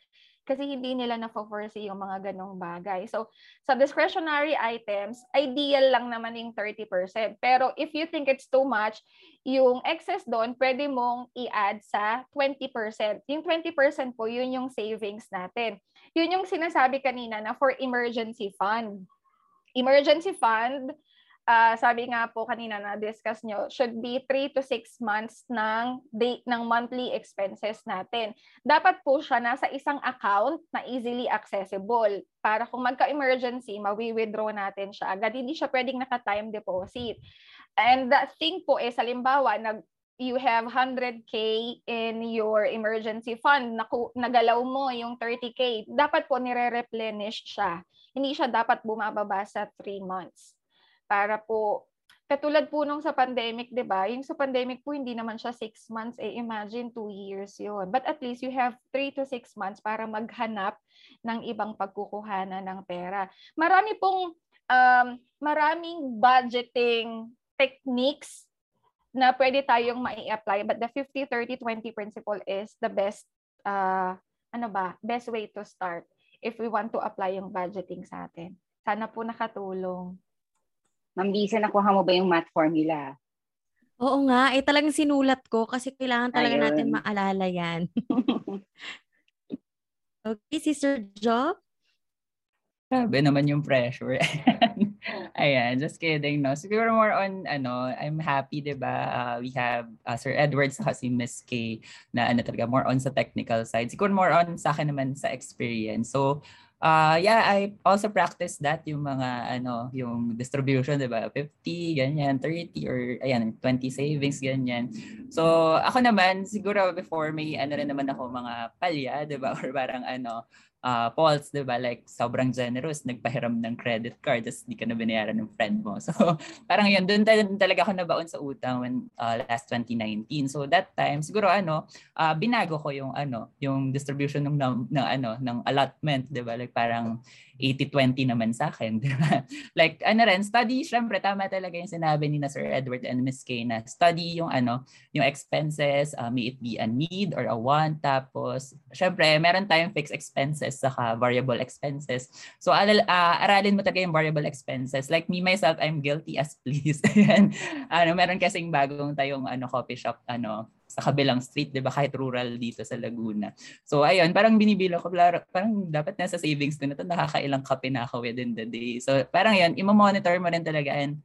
kasi hindi nila na-foresee yung mga ganong bagay. So, sa discretionary items, ideal lang naman yung 30%. Pero if you think it's too much, yung excess doon, pwede mong i-add sa 20%. Yung 20% po, yun yung savings natin. Yun yung sinasabi kanina na for emergency fund. Emergency fund, uh, sabi nga po kanina na discuss nyo, should be 3 to 6 months ng date ng monthly expenses natin. Dapat po siya nasa isang account na easily accessible para kung magka-emergency, mawi-withdraw natin siya agad. Hindi siya pwedeng naka-time deposit. And that thing po is, halimbawa, nag you have 100k in your emergency fund, nagalaw mo yung 30k, dapat po nire-replenish siya. Hindi siya dapat bumababa sa 3 months para po katulad po nung sa pandemic, 'di ba? Yung sa pandemic po hindi naman siya 6 months, eh imagine 2 years 'yon. But at least you have 3 to 6 months para maghanap ng ibang pagkukuhanan ng pera. Marami pong um, maraming budgeting techniques na pwede tayong mai-apply. But the 50-30-20 principle is the best, uh, ano ba, best way to start if we want to apply yung budgeting sa atin. Sana po nakatulong. Ma'am Lisa, nakuha mo ba yung math formula? Oo nga, eh talagang sinulat ko kasi kailangan talaga Ayun. natin maalala yan. okay, Sister Jo? Grabe naman yung pressure. Ayan, just kidding, no? Siguro more on, ano, I'm happy, di ba? Uh, we have uh, Sir Edward sa si Miss K na ano talaga, more on sa technical side. Siguro more on sa akin naman sa experience. So, uh, yeah, I also practice that, yung mga, ano, yung distribution, di ba? 50, ganyan, 30, or, ayan, 20 savings, ganyan. So, ako naman, siguro before may, ano rin naman ako, mga palya, di ba? Or parang, ano, uh, Pauls, di ba? Like, sobrang generous, nagpahiram ng credit card, tapos di ka na binayaran ng friend mo. So, parang yun, doon tal- talaga ako nabaon sa utang when uh, last 2019. So, that time, siguro ano, uh, binago ko yung ano, yung distribution ng, ng, ng ano, ng allotment, di ba? Like, parang 80-20 naman sa akin, di ba? like, ano rin, study, syempre, tama talaga yung sinabi ni na Sir Edward and Miss Kay na study yung ano, yung expenses, uh, may it be a need or a want, tapos, syempre, meron tayong fixed expenses saka variable expenses. So, alal, uh, aralin mo talaga yung variable expenses. Like me, myself, I'm guilty as pleased. Ayan. ano, meron kasing bagong tayong ano, coffee shop, ano, sa kabilang street, 'di ba? Kahit rural dito sa Laguna. So ayun, parang binibilo ko parang dapat nasa savings ko na 'to, nakakailang kape na ako within the day. So parang 'yun, imo-monitor mo rin talaga and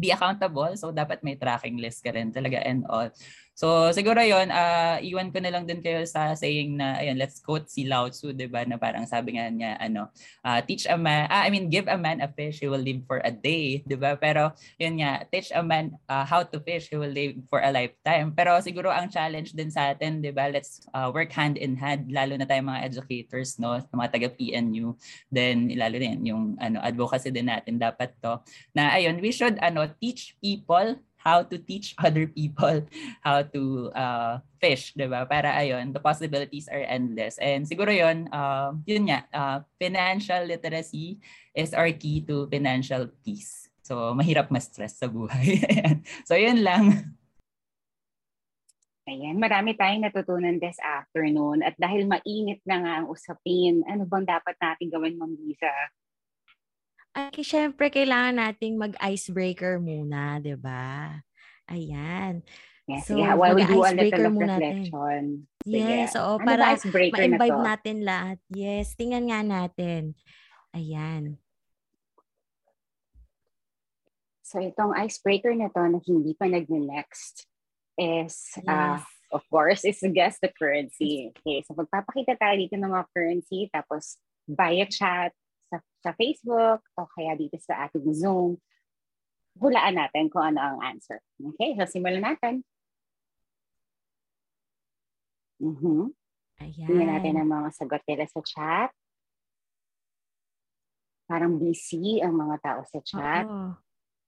be accountable. So dapat may tracking list ka rin talaga and all. So siguro yon uh, iwan ko na lang din kayo sa saying na ayun let's quote si Lao Tzu 'di ba na parang sabi nga niya ano uh, teach a man ah, I mean give a man a fish he will live for a day 'di ba? Pero yun nga teach a man uh, how to fish he will live for a lifetime. Pero siguro ang challenge din sa atin 'di ba let's uh, work hand in hand lalo na tayo mga educators no mga taga PNU then lalo din yung ano advocacy din natin dapat to. Na ayun we should ano teach people how to teach other people how to uh, fish, di ba? Para ayun, the possibilities are endless. And siguro yun, uh, yun nga, uh, financial literacy is our key to financial peace. So, mahirap ma-stress sa buhay. so, yun lang. Ayan, marami tayong natutunan this afternoon. At dahil mainit na nga ang usapin, ano bang dapat natin gawin, Ma'am Lisa? Ay, syempre, kailangan nating mag-icebreaker muna, di ba? Ayan. Yes, So, yeah, while we do a little muna natin. reflection. Sige. Yes, oo, Ano ba para na ma-imbibe to? natin lahat. Yes, tingnan nga natin. Ayan. So itong icebreaker na to na hindi pa nag-next is, uh, Yes. of course, is guess the currency. Okay, so magpapakita tayo dito ng mga currency tapos via chat sa, sa Facebook o kaya dito sa ating Zoom, hulaan natin kung ano ang answer. Okay, so simulan natin. Mhm. Ayan. Tingnan natin ang mga sagot nila sa chat. Parang busy ang mga tao sa chat. Oo.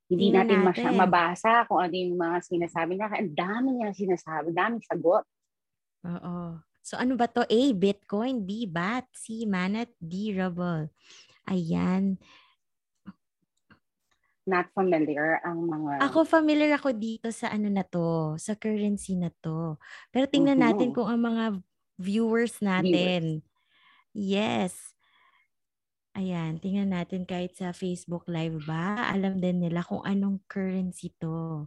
Hindi Tingnan natin, masya- natin. mabasa kung ano yung mga sinasabi nila. Ang dami niya sinasabi, daming sagot. Oo. So ano ba to? A, Bitcoin. B, BAT. C, Manat. D, Ruble. Ayan. Not familiar ang mga... Ako familiar ako dito sa ano na to, sa currency na to. Pero tingnan Mhm. natin kung ang mga viewers natin. Yes. Ayan, tingnan natin kahit sa Facebook Live ba, alam din nila kung anong currency to.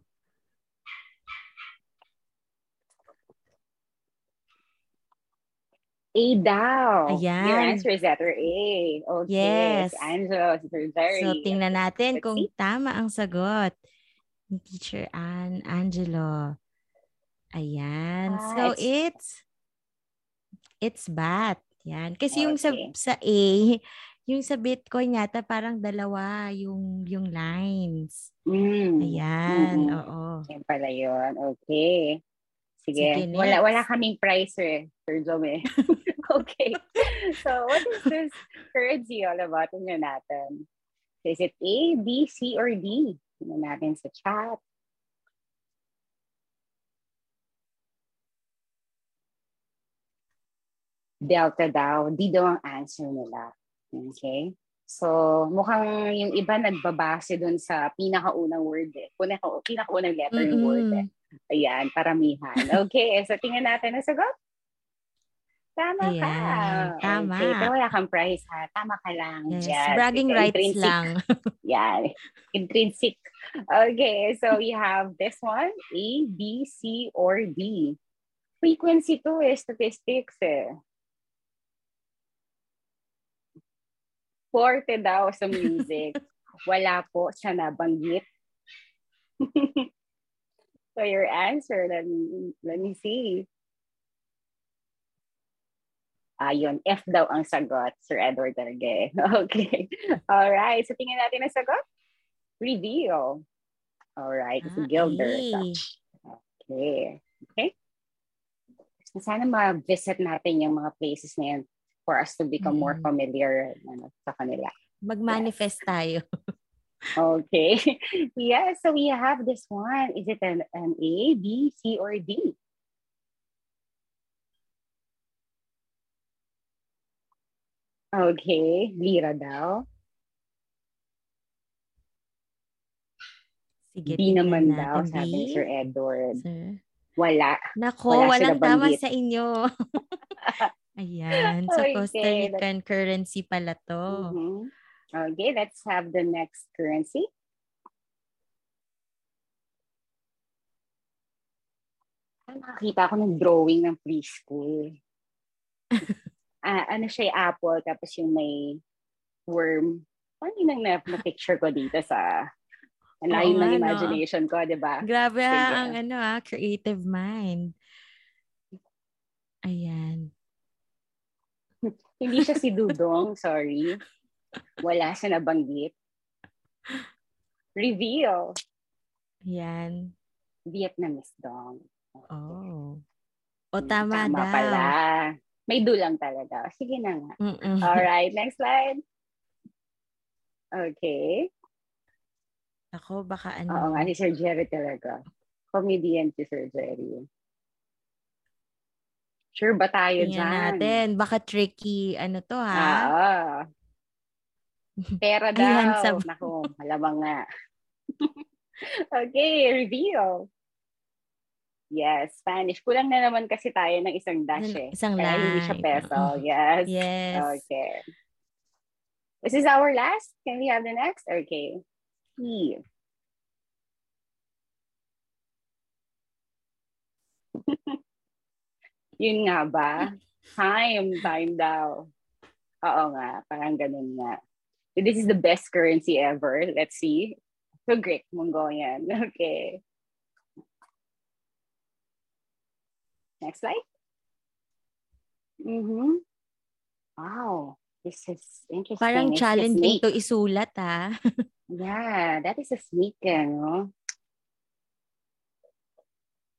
A daw. Ayan. Your answer is letter A. Okay. Yes. Si Angelo, si Sir Jerry. So tingnan natin Let's kung see. tama ang sagot ni Teacher Ann Angelo. Ayan. Ah, so it's- it's it's BAT. Yan. Kasi yung sa Okay. sa A, yung sa Bitcoin yata parang dalawa yung yung lines. Mm. Ayan. Mhm. Oo. Yan pala yun. Okay. Sige. Sige, wala, next. wala kaming price eh, Sir Jome. okay. So, what is this currency all about? Tingnan natin. Is it A, B, C, or D? Tingnan natin sa chat. Delta daw. D daw ang answer nila. Okay? So, mukhang yung iba nagbabase dun sa pinakaunang word eh. Pinaka, pinakaunang letter ng word eh. Ayan, paramihan. Okay, so tingnan natin ang sagot. Tama ka. Ayan, tama. Okay, pero wala kang prize ha. Tama ka lang. Yes, bragging rights Intrinsic. lang. Yan. Intrinsic. Okay, so we have this one. A, B, C, or D. Frequency to eh, statistics eh. Forte daw sa music. Wala po siya nabanggit. So your answer, let me, let me see. Ayun, F daw ang sagot, Sir Edward Darge. Okay. All right. So tingnan natin ang sagot. Reveal. All right. It's Ah, Gilder. A. Okay. Okay. Sana ma-visit natin yung mga places na yan for us to become more Mm. familiar ano, sa kanila. Mag-manifest tayo. Okay. yes, so we have this one. Is it an, an A, B, C, or D? Okay, lira daw. Sige, D tingnan naman daw, natin, sabi B. Sir Edward. Sir. Wala. Nako, Wala walang tama sa inyo. Ayan. Sa Okay, Costa Rican currency pala to. Mhm. Okay, let's have the next currency. Ah, Nakakita ako ng drawing ng preschool. ah, ano siya, yung apple, tapos yung may worm. Ano yun ang na- na-picture ko dito sa ang layo ng imagination ko, di ba? Grabe ha, Sige. ang ano ah, creative mind. Ayan. Hindi siya si Dudong, sorry. Wala siya nabanggit. Reveal. Ayan. Vietnamese dong. Oh. O tama, daw. pala. May dulang talaga. Sige na nga. Mm-mm. Alright, next slide. Okay. Ako, baka Oo ano. nga, si Sir Jerry talaga. Comedian si Sir Jerry. Sure ba tayo Tingnan dyan? natin. Baka tricky. Ano to ha? Ah, Pera daw. Sab- Naku, malamang nga. okay, reveal. Yes, Spanish. Kulang na naman kasi tayo ng isang dash eh. Isang Kaya hindi siya line. peso. Oo. Yes. Yes. Okay. This is our last. Can we have the next? Okay. E. Yun nga ba? Time, time daw. Oo nga, parang ganun nga. This is the best currency ever. Let's see. So Greek, Mongolian. Okay. Next slide. Mm-hmm. Wow. This is interesting. Parang It's challenging to isulat ha. Yeah, that is a snake, eh, no?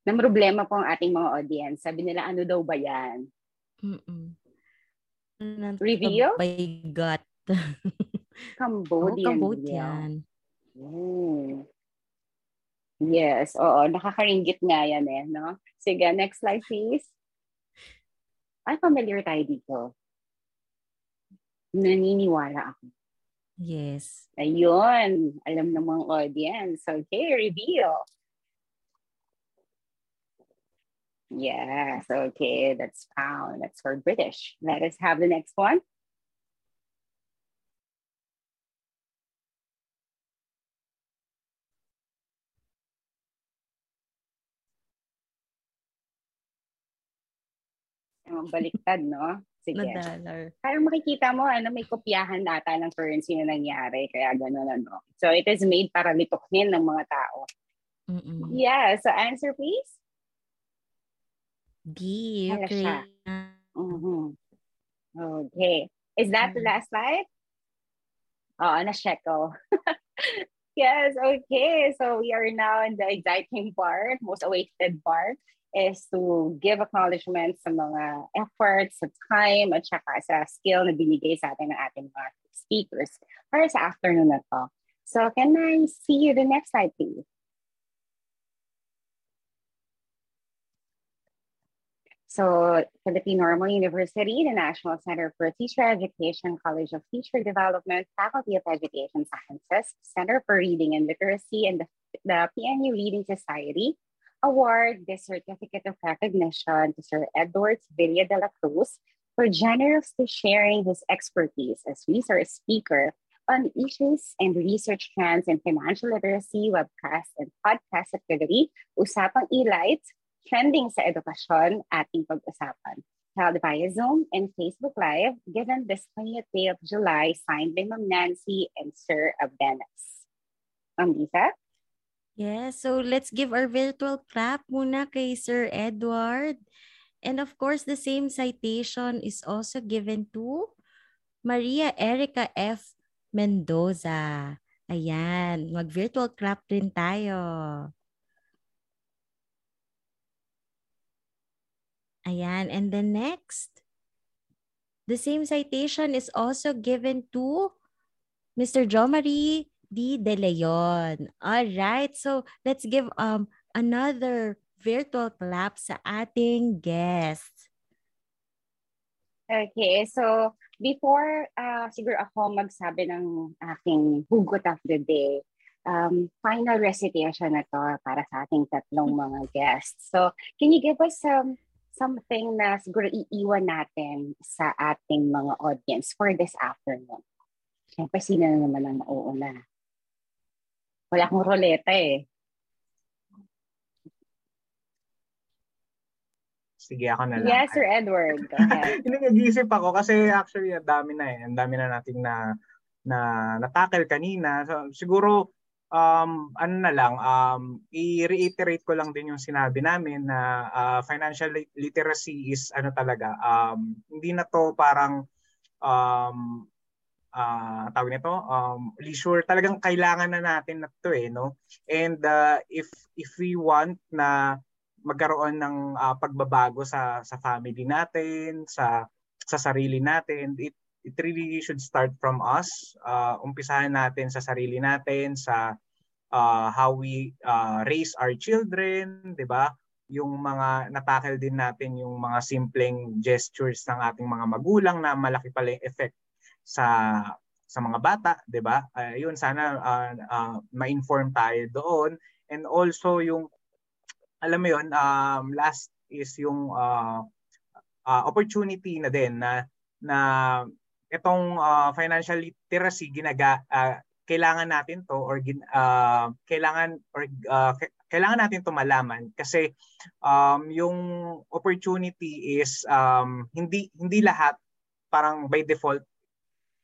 Na problema po ang ating mga audience. Sabi nila, ano daw ba yan? Mm-mm. Reveal? By gut. Oh, Cambodian. Cambodian. Mm. Yes, oo. Nakakaringgit nga yan eh, no? Sige, next slide please. Ay, familiar tayo dito. Naniniwala ako. Yes. Ayun, alam ng mga audience. Okay, reveal. Yes, okay, that's pound. That's for British. Let us have the next one. Baliktad, no? Sige. Na dollar. Parang makikita mo, ano, may kopyahan data ng currency na nangyari. Kaya gano'n, ano. So, it is made para litukin ng mga tao. Mm-mm. Yeah, so answer please. D. Ukraine. Mhm. Okay. Is that the last slide? Oo, na-check ko. yes, okay. So we are now in the exciting part, most awaited part, is to give acknowledgement sa mga efforts, sa time, at saka sa skill na binigay sa atin ng ating mga speakers para sa afternoon na to. So can I see you the next slide, please? So, Philippine Normal University, the National Center for Teacher Education, College of Teacher Development, Faculty of Education Sciences, Center for Reading and Literacy, and the, the PNU Reading Society award this certificate of recognition to Sir Edward Villa de la Cruz for generously sharing his expertise as resource speaker on issues and research trends in financial literacy, webcast, and podcast activity, Usapang E-Lights, Trending sa Edukasyon, ating pag-usapan. Held via Zoom and Facebook Live, given this 20th day of July, signed by Ma'am Nancy and Sir Abdenas. Ma'am Lisa? Yes, so let's give our virtual clap muna kay Sir Edward. And of course, the same citation is also given to Maria Erica F. Mendoza. Ayan, mag-virtual clap rin tayo. Ayan, and then next, the same citation is also given to Mr. Jo Marie D. De Leon. All right. So let's give um another virtual clap sa ating guest. Okay, so before uh, siguro ako magsabi ng aking hugot of the day, um, final recitation na to para sa ating tatlong mga guests. So, can you give us some something na siguro iiwan natin sa ating mga audience for this afternoon? Siyempre, sino na naman ang mauuna? Wala akong roleta eh. Sige, ako na lang. Yes, Sir Edward. Go ahead. Nag-iisip ako kasi actually ang dami na eh. Ang dami na nating na na natackle kanina. So, siguro um ano na lang um i-reiterate ko lang din yung sinabi namin na uh, financial literacy is ano talaga um hindi na to parang um uh, tawag nito um leisure talagang kailangan na natin na to eh no? And uh, if if we want na magkaroon ng uh, pagbabago sa sa family natin sa sa sarili natin it it really should start from us. Uh, umpisahan natin sa sarili natin sa uh, how we uh, raise our children 'di ba? Yung mga natakil din natin yung mga simpleng gestures ng ating mga magulang na malaki pala yung effect sa sa mga bata, 'di ba? Uh, sana uh, uh, ma-inform tayo doon and also yung alam mo yun, um, last is yung uh, uh, opportunity na din na na itong uh, financial literacy ginaga uh, kailangan natin to or uh, kailangan or uh, kailangan natin to malaman kasi um, yung opportunity is um, hindi hindi lahat parang by default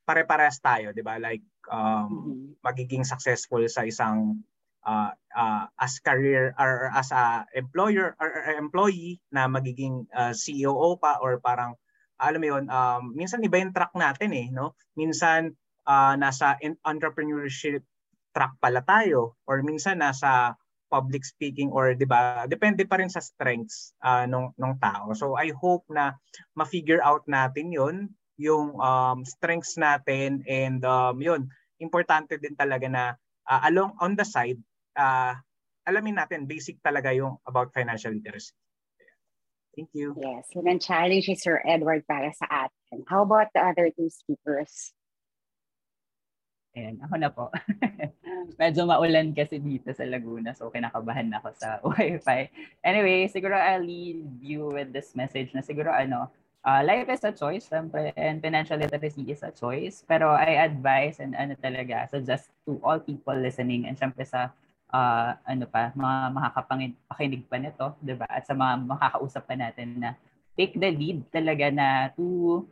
pare-parehas tayo, 'di ba? Like um mm-hmm. magiging successful sa isang uh, uh, as career or as a employer or, or employee na magiging uh, CEO pa or parang alam mo 'yon, um minsan iba yung track natin eh, no? Minsan uh, nasa entrepreneurship track pala tayo or minsan nasa public speaking or 'di ba depende pa rin sa strengths uh, nung nung tao so i hope na ma-figure out natin 'yon yung um, strengths natin and um, yun, importante din talaga na uh, along on the side, uh, alamin natin basic talaga yung about financial literacy. Thank you. Yes, yun ang challenge ni Sir Edward para sa atin. How about the other two speakers? Ayan, ako na po. Medyo maulan kasi dito sa Laguna, so kinakabahan ako sa wifi. Anyway, siguro I'll leave you with this message na siguro ano, uh, life is a choice, syempre, and financial literacy is a choice. Pero I advise and ano talaga, suggest to all people listening and syempre sa uh, ano pa, mga makakapakinig pa nito, di ba? At sa mga makakausap pa natin na take the lead talaga na to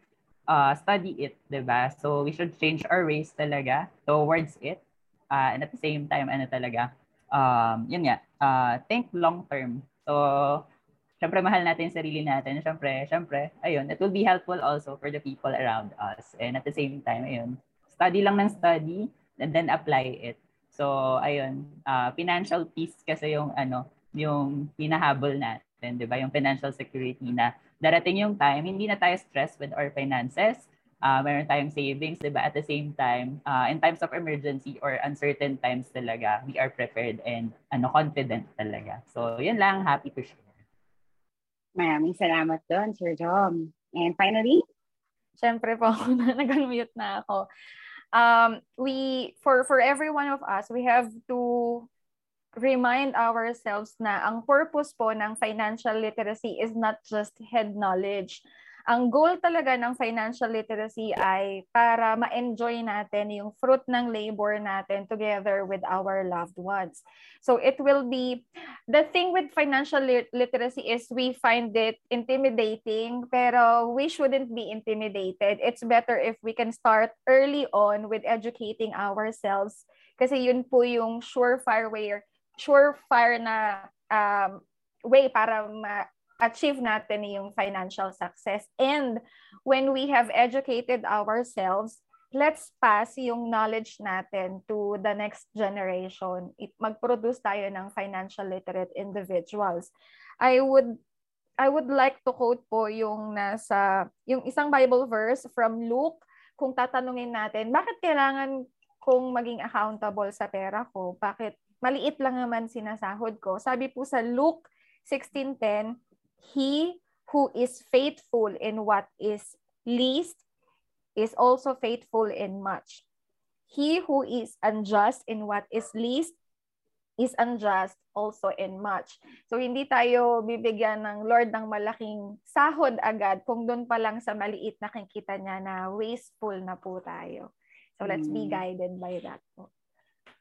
uh, study it, di ba? So we should change our ways talaga towards it. Uh, and at the same time, ano talaga, um, yun nga, uh, think long term. So, syempre mahal natin yung sarili natin. Syempre, syempre, ayun, it will be helpful also for the people around us. And at the same time, ayun, study lang ng study and then apply it. So, ayun, uh, financial peace kasi yung ano, yung pinahabol natin, 'di ba? Yung financial security na darating yung time, hindi na tayo stressed with our finances. Uh, meron tayong savings, 'di ba? At the same time, uh, in times of emergency or uncertain times talaga, we are prepared and ano confident talaga. So, yun lang, happy to share. Maraming salamat doon, Sir Jom. And finally? Siyempre po, nag-mute na ako. Um, we, for, for every one of us, we have to remind ourselves na ang purpose po ng financial literacy is not just head knowledge. Ang goal talaga ng financial literacy ay para ma-enjoy natin yung fruit ng labor natin together with our loved ones. So it will be, the thing with financial literacy is we find it intimidating, pero we shouldn't be intimidated. It's better if we can start early on with educating ourselves kasi yun po yung surefire way, surefire na um, way para ma achieve natin yung financial success. And when we have educated ourselves, let's pass yung knowledge natin to the next generation. Mag-produce tayo ng financial literate individuals. I would I would like to quote po yung nasa yung isang Bible verse from Luke kung tatanungin natin, bakit kailangan kong maging accountable sa pera ko? Bakit maliit lang naman sinasahod ko? Sabi po sa Luke 16:10, he who is faithful in what is least is also faithful in much. He who is unjust in what is least is unjust also in much. So hindi tayo bibigyan ng Lord ng malaking sahod agad kung doon pa lang sa maliit na kinkita niya na wasteful na po tayo. So let's be mm. guided by that po.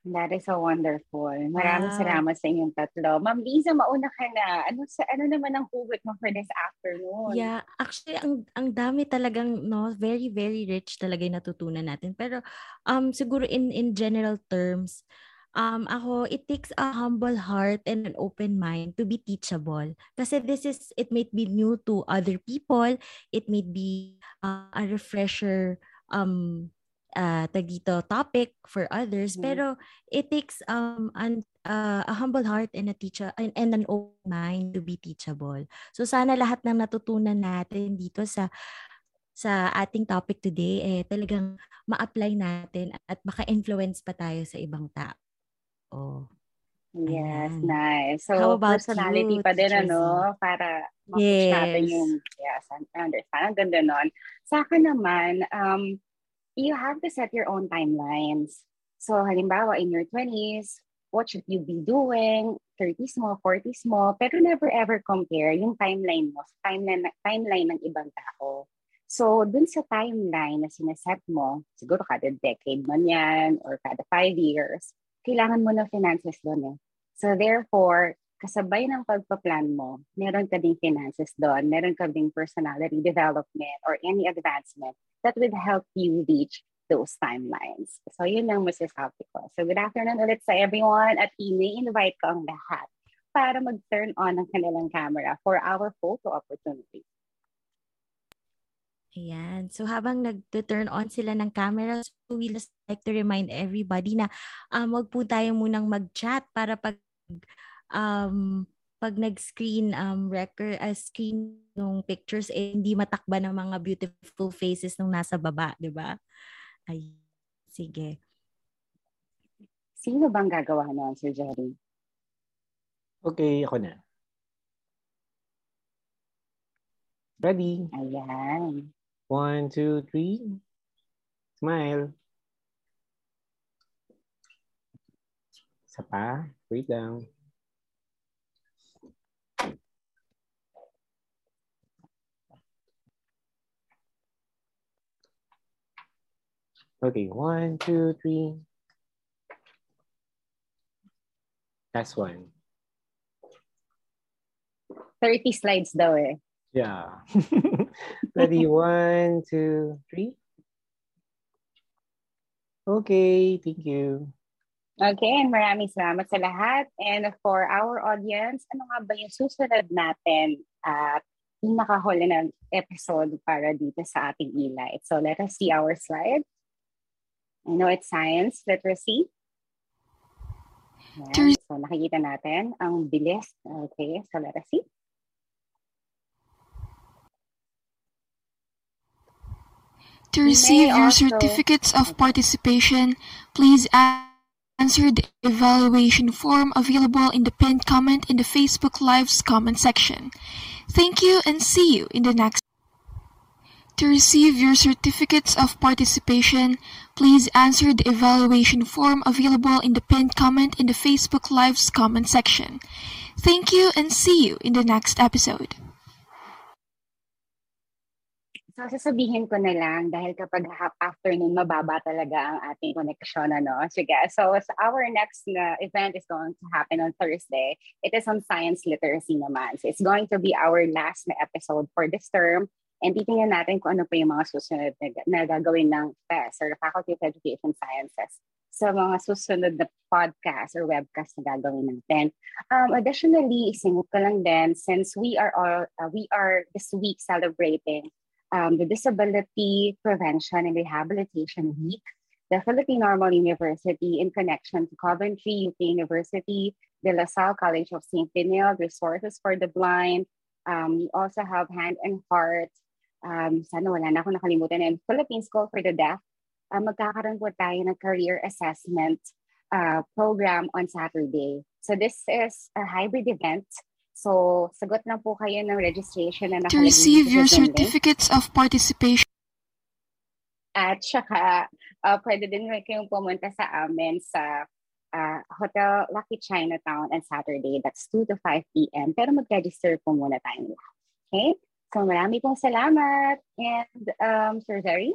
That is so wonderful. Maraming wow. salamat sa inyong tatlo. Ma'am Liza, mauna ka na. Ano sa ano naman ang hugot mo for this afternoon? Yeah, actually ang ang dami talagang no, very very rich talaga yung natutunan natin. Pero um siguro in in general terms, um ako it takes a humble heart and an open mind to be teachable. Kasi this is it may be new to other people, it may be uh, a refresher um uh, tagito topic for others mm-hmm. pero it takes um an, uh, a humble heart and a teacher and, and an open mind to be teachable so sana lahat ng natutunan natin dito sa sa ating topic today eh talagang ma-apply natin at maka-influence pa tayo sa ibang tao. Oh. Yes, Ayan. nice. So, How about personality you, pa din, ano, para yes. natin yung, yes, understand. Ang ganda nun. Sa akin naman, um, you have to set your own timelines. So halimbawa, in your 20s, what should you be doing? 30s mo, 40s mo, pero never ever compare yung timeline mo timeline, timeline ng ibang tao. So, dun sa timeline na sineset mo, siguro kada decade man yan or kada five years, kailangan mo ng finances doon eh. So, therefore, kasabay ng pagpa-plan mo, meron ka ding finances doon, meron ka ding personality development or any advancement that would help you reach those timelines. So yun lang masasabi ko. So good afternoon ulit sa everyone at ini-invite ko ang lahat para mag-turn on ang kanilang camera for our photo opportunity. Ayan. So habang nag-turn on sila ng camera, so we just like to remind everybody na um, wag po tayo munang mag-chat para pag um, pag nag-screen um record uh, screen ng pictures eh hindi matakba ng mga beautiful faces nung nasa baba, 'di ba? Ay sige. Sino bang gagawa noon, Sir Jerry? Okay, ako na. Ready? Ayan. One, two, three. Smile. Isa pa. Wait lang. Okay, one, two, three. That's one. 30 slides daw eh. Yeah. Ready, one, two, three. Okay, thank you. Okay, and maraming salamat sa lahat. And for our audience, ano nga ba yung susunod natin at pinakahuli ng episode para dito sa ating e-light? So let us see our slide. I know it's science literacy. Ayan. So nakikita natin ang bilis. Okay, us see. To receive your certificates of participation, please answer the evaluation form available in the pinned comment in the Facebook Live's comment section. Thank you and see you in the next. To receive your certificates of participation, Please answer the evaluation form available in the pinned comment in the Facebook Live's comment section. Thank you and see you in the next episode. So, sasabihin ko na lang dahil kapag afternoon, mababa talaga ang ating connection. Ano? Sige. So, so our next na event is going to happen on Thursday. It is on science literacy naman. So, it's going to be our last na episode for this term. And titingnan natin kung ano pa yung mga susunod na, na gagawin ng FES or Faculty of Education Sciences sa mga susunod na podcast or webcast na gagawin natin. Um, additionally, isingot ko lang din, since we are all, uh, we are this week celebrating um, the Disability Prevention and Rehabilitation Week, the Philippine Normal University in connection to Coventry UP University, the La College of St. Benilde, Resources for the Blind. Um, we also have Hand and Heart. Um, sana wala na ako nakalimutan. And Philippine School for the Deaf. Uh, magkakaroon po tayo ng career assessment uh, program on Saturday. So this is a hybrid event. So, sagot lang po kayo ng registration na To nakalagay receive dito your link. certificates of participation, At saka, uh, pwede din kayong pumunta sa amin sa uh, Hotel Lucky Chinatown on Saturday. That's 2 to 5 p.m. Pero mag-register po muna tayong lahat. Okay? So, marami pong salamat. And, um, Sir Zeri?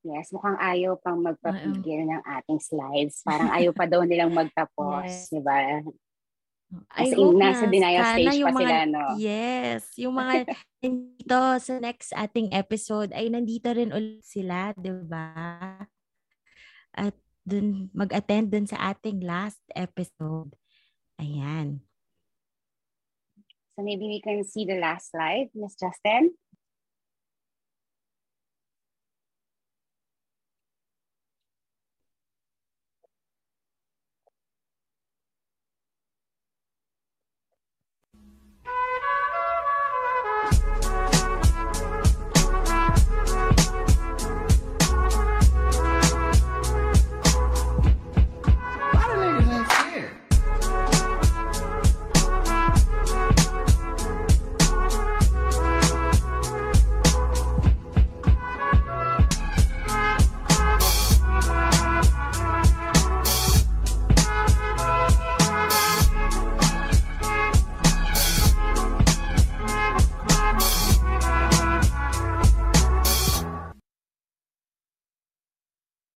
Yes, mukhang ayaw pang magpapigil ng ating slides. Parang ayaw pa daw nilang magtapos, Yes. di ba? I As in, nasa na denial stage pa mga, sila, no? Yes, yung mga nandito sa next ating episode ay nandito rin ulit sila, di ba? At dun, mag-attend dun sa ating last episode. Ayan. So maybe we can see the last slide, Miss Justin.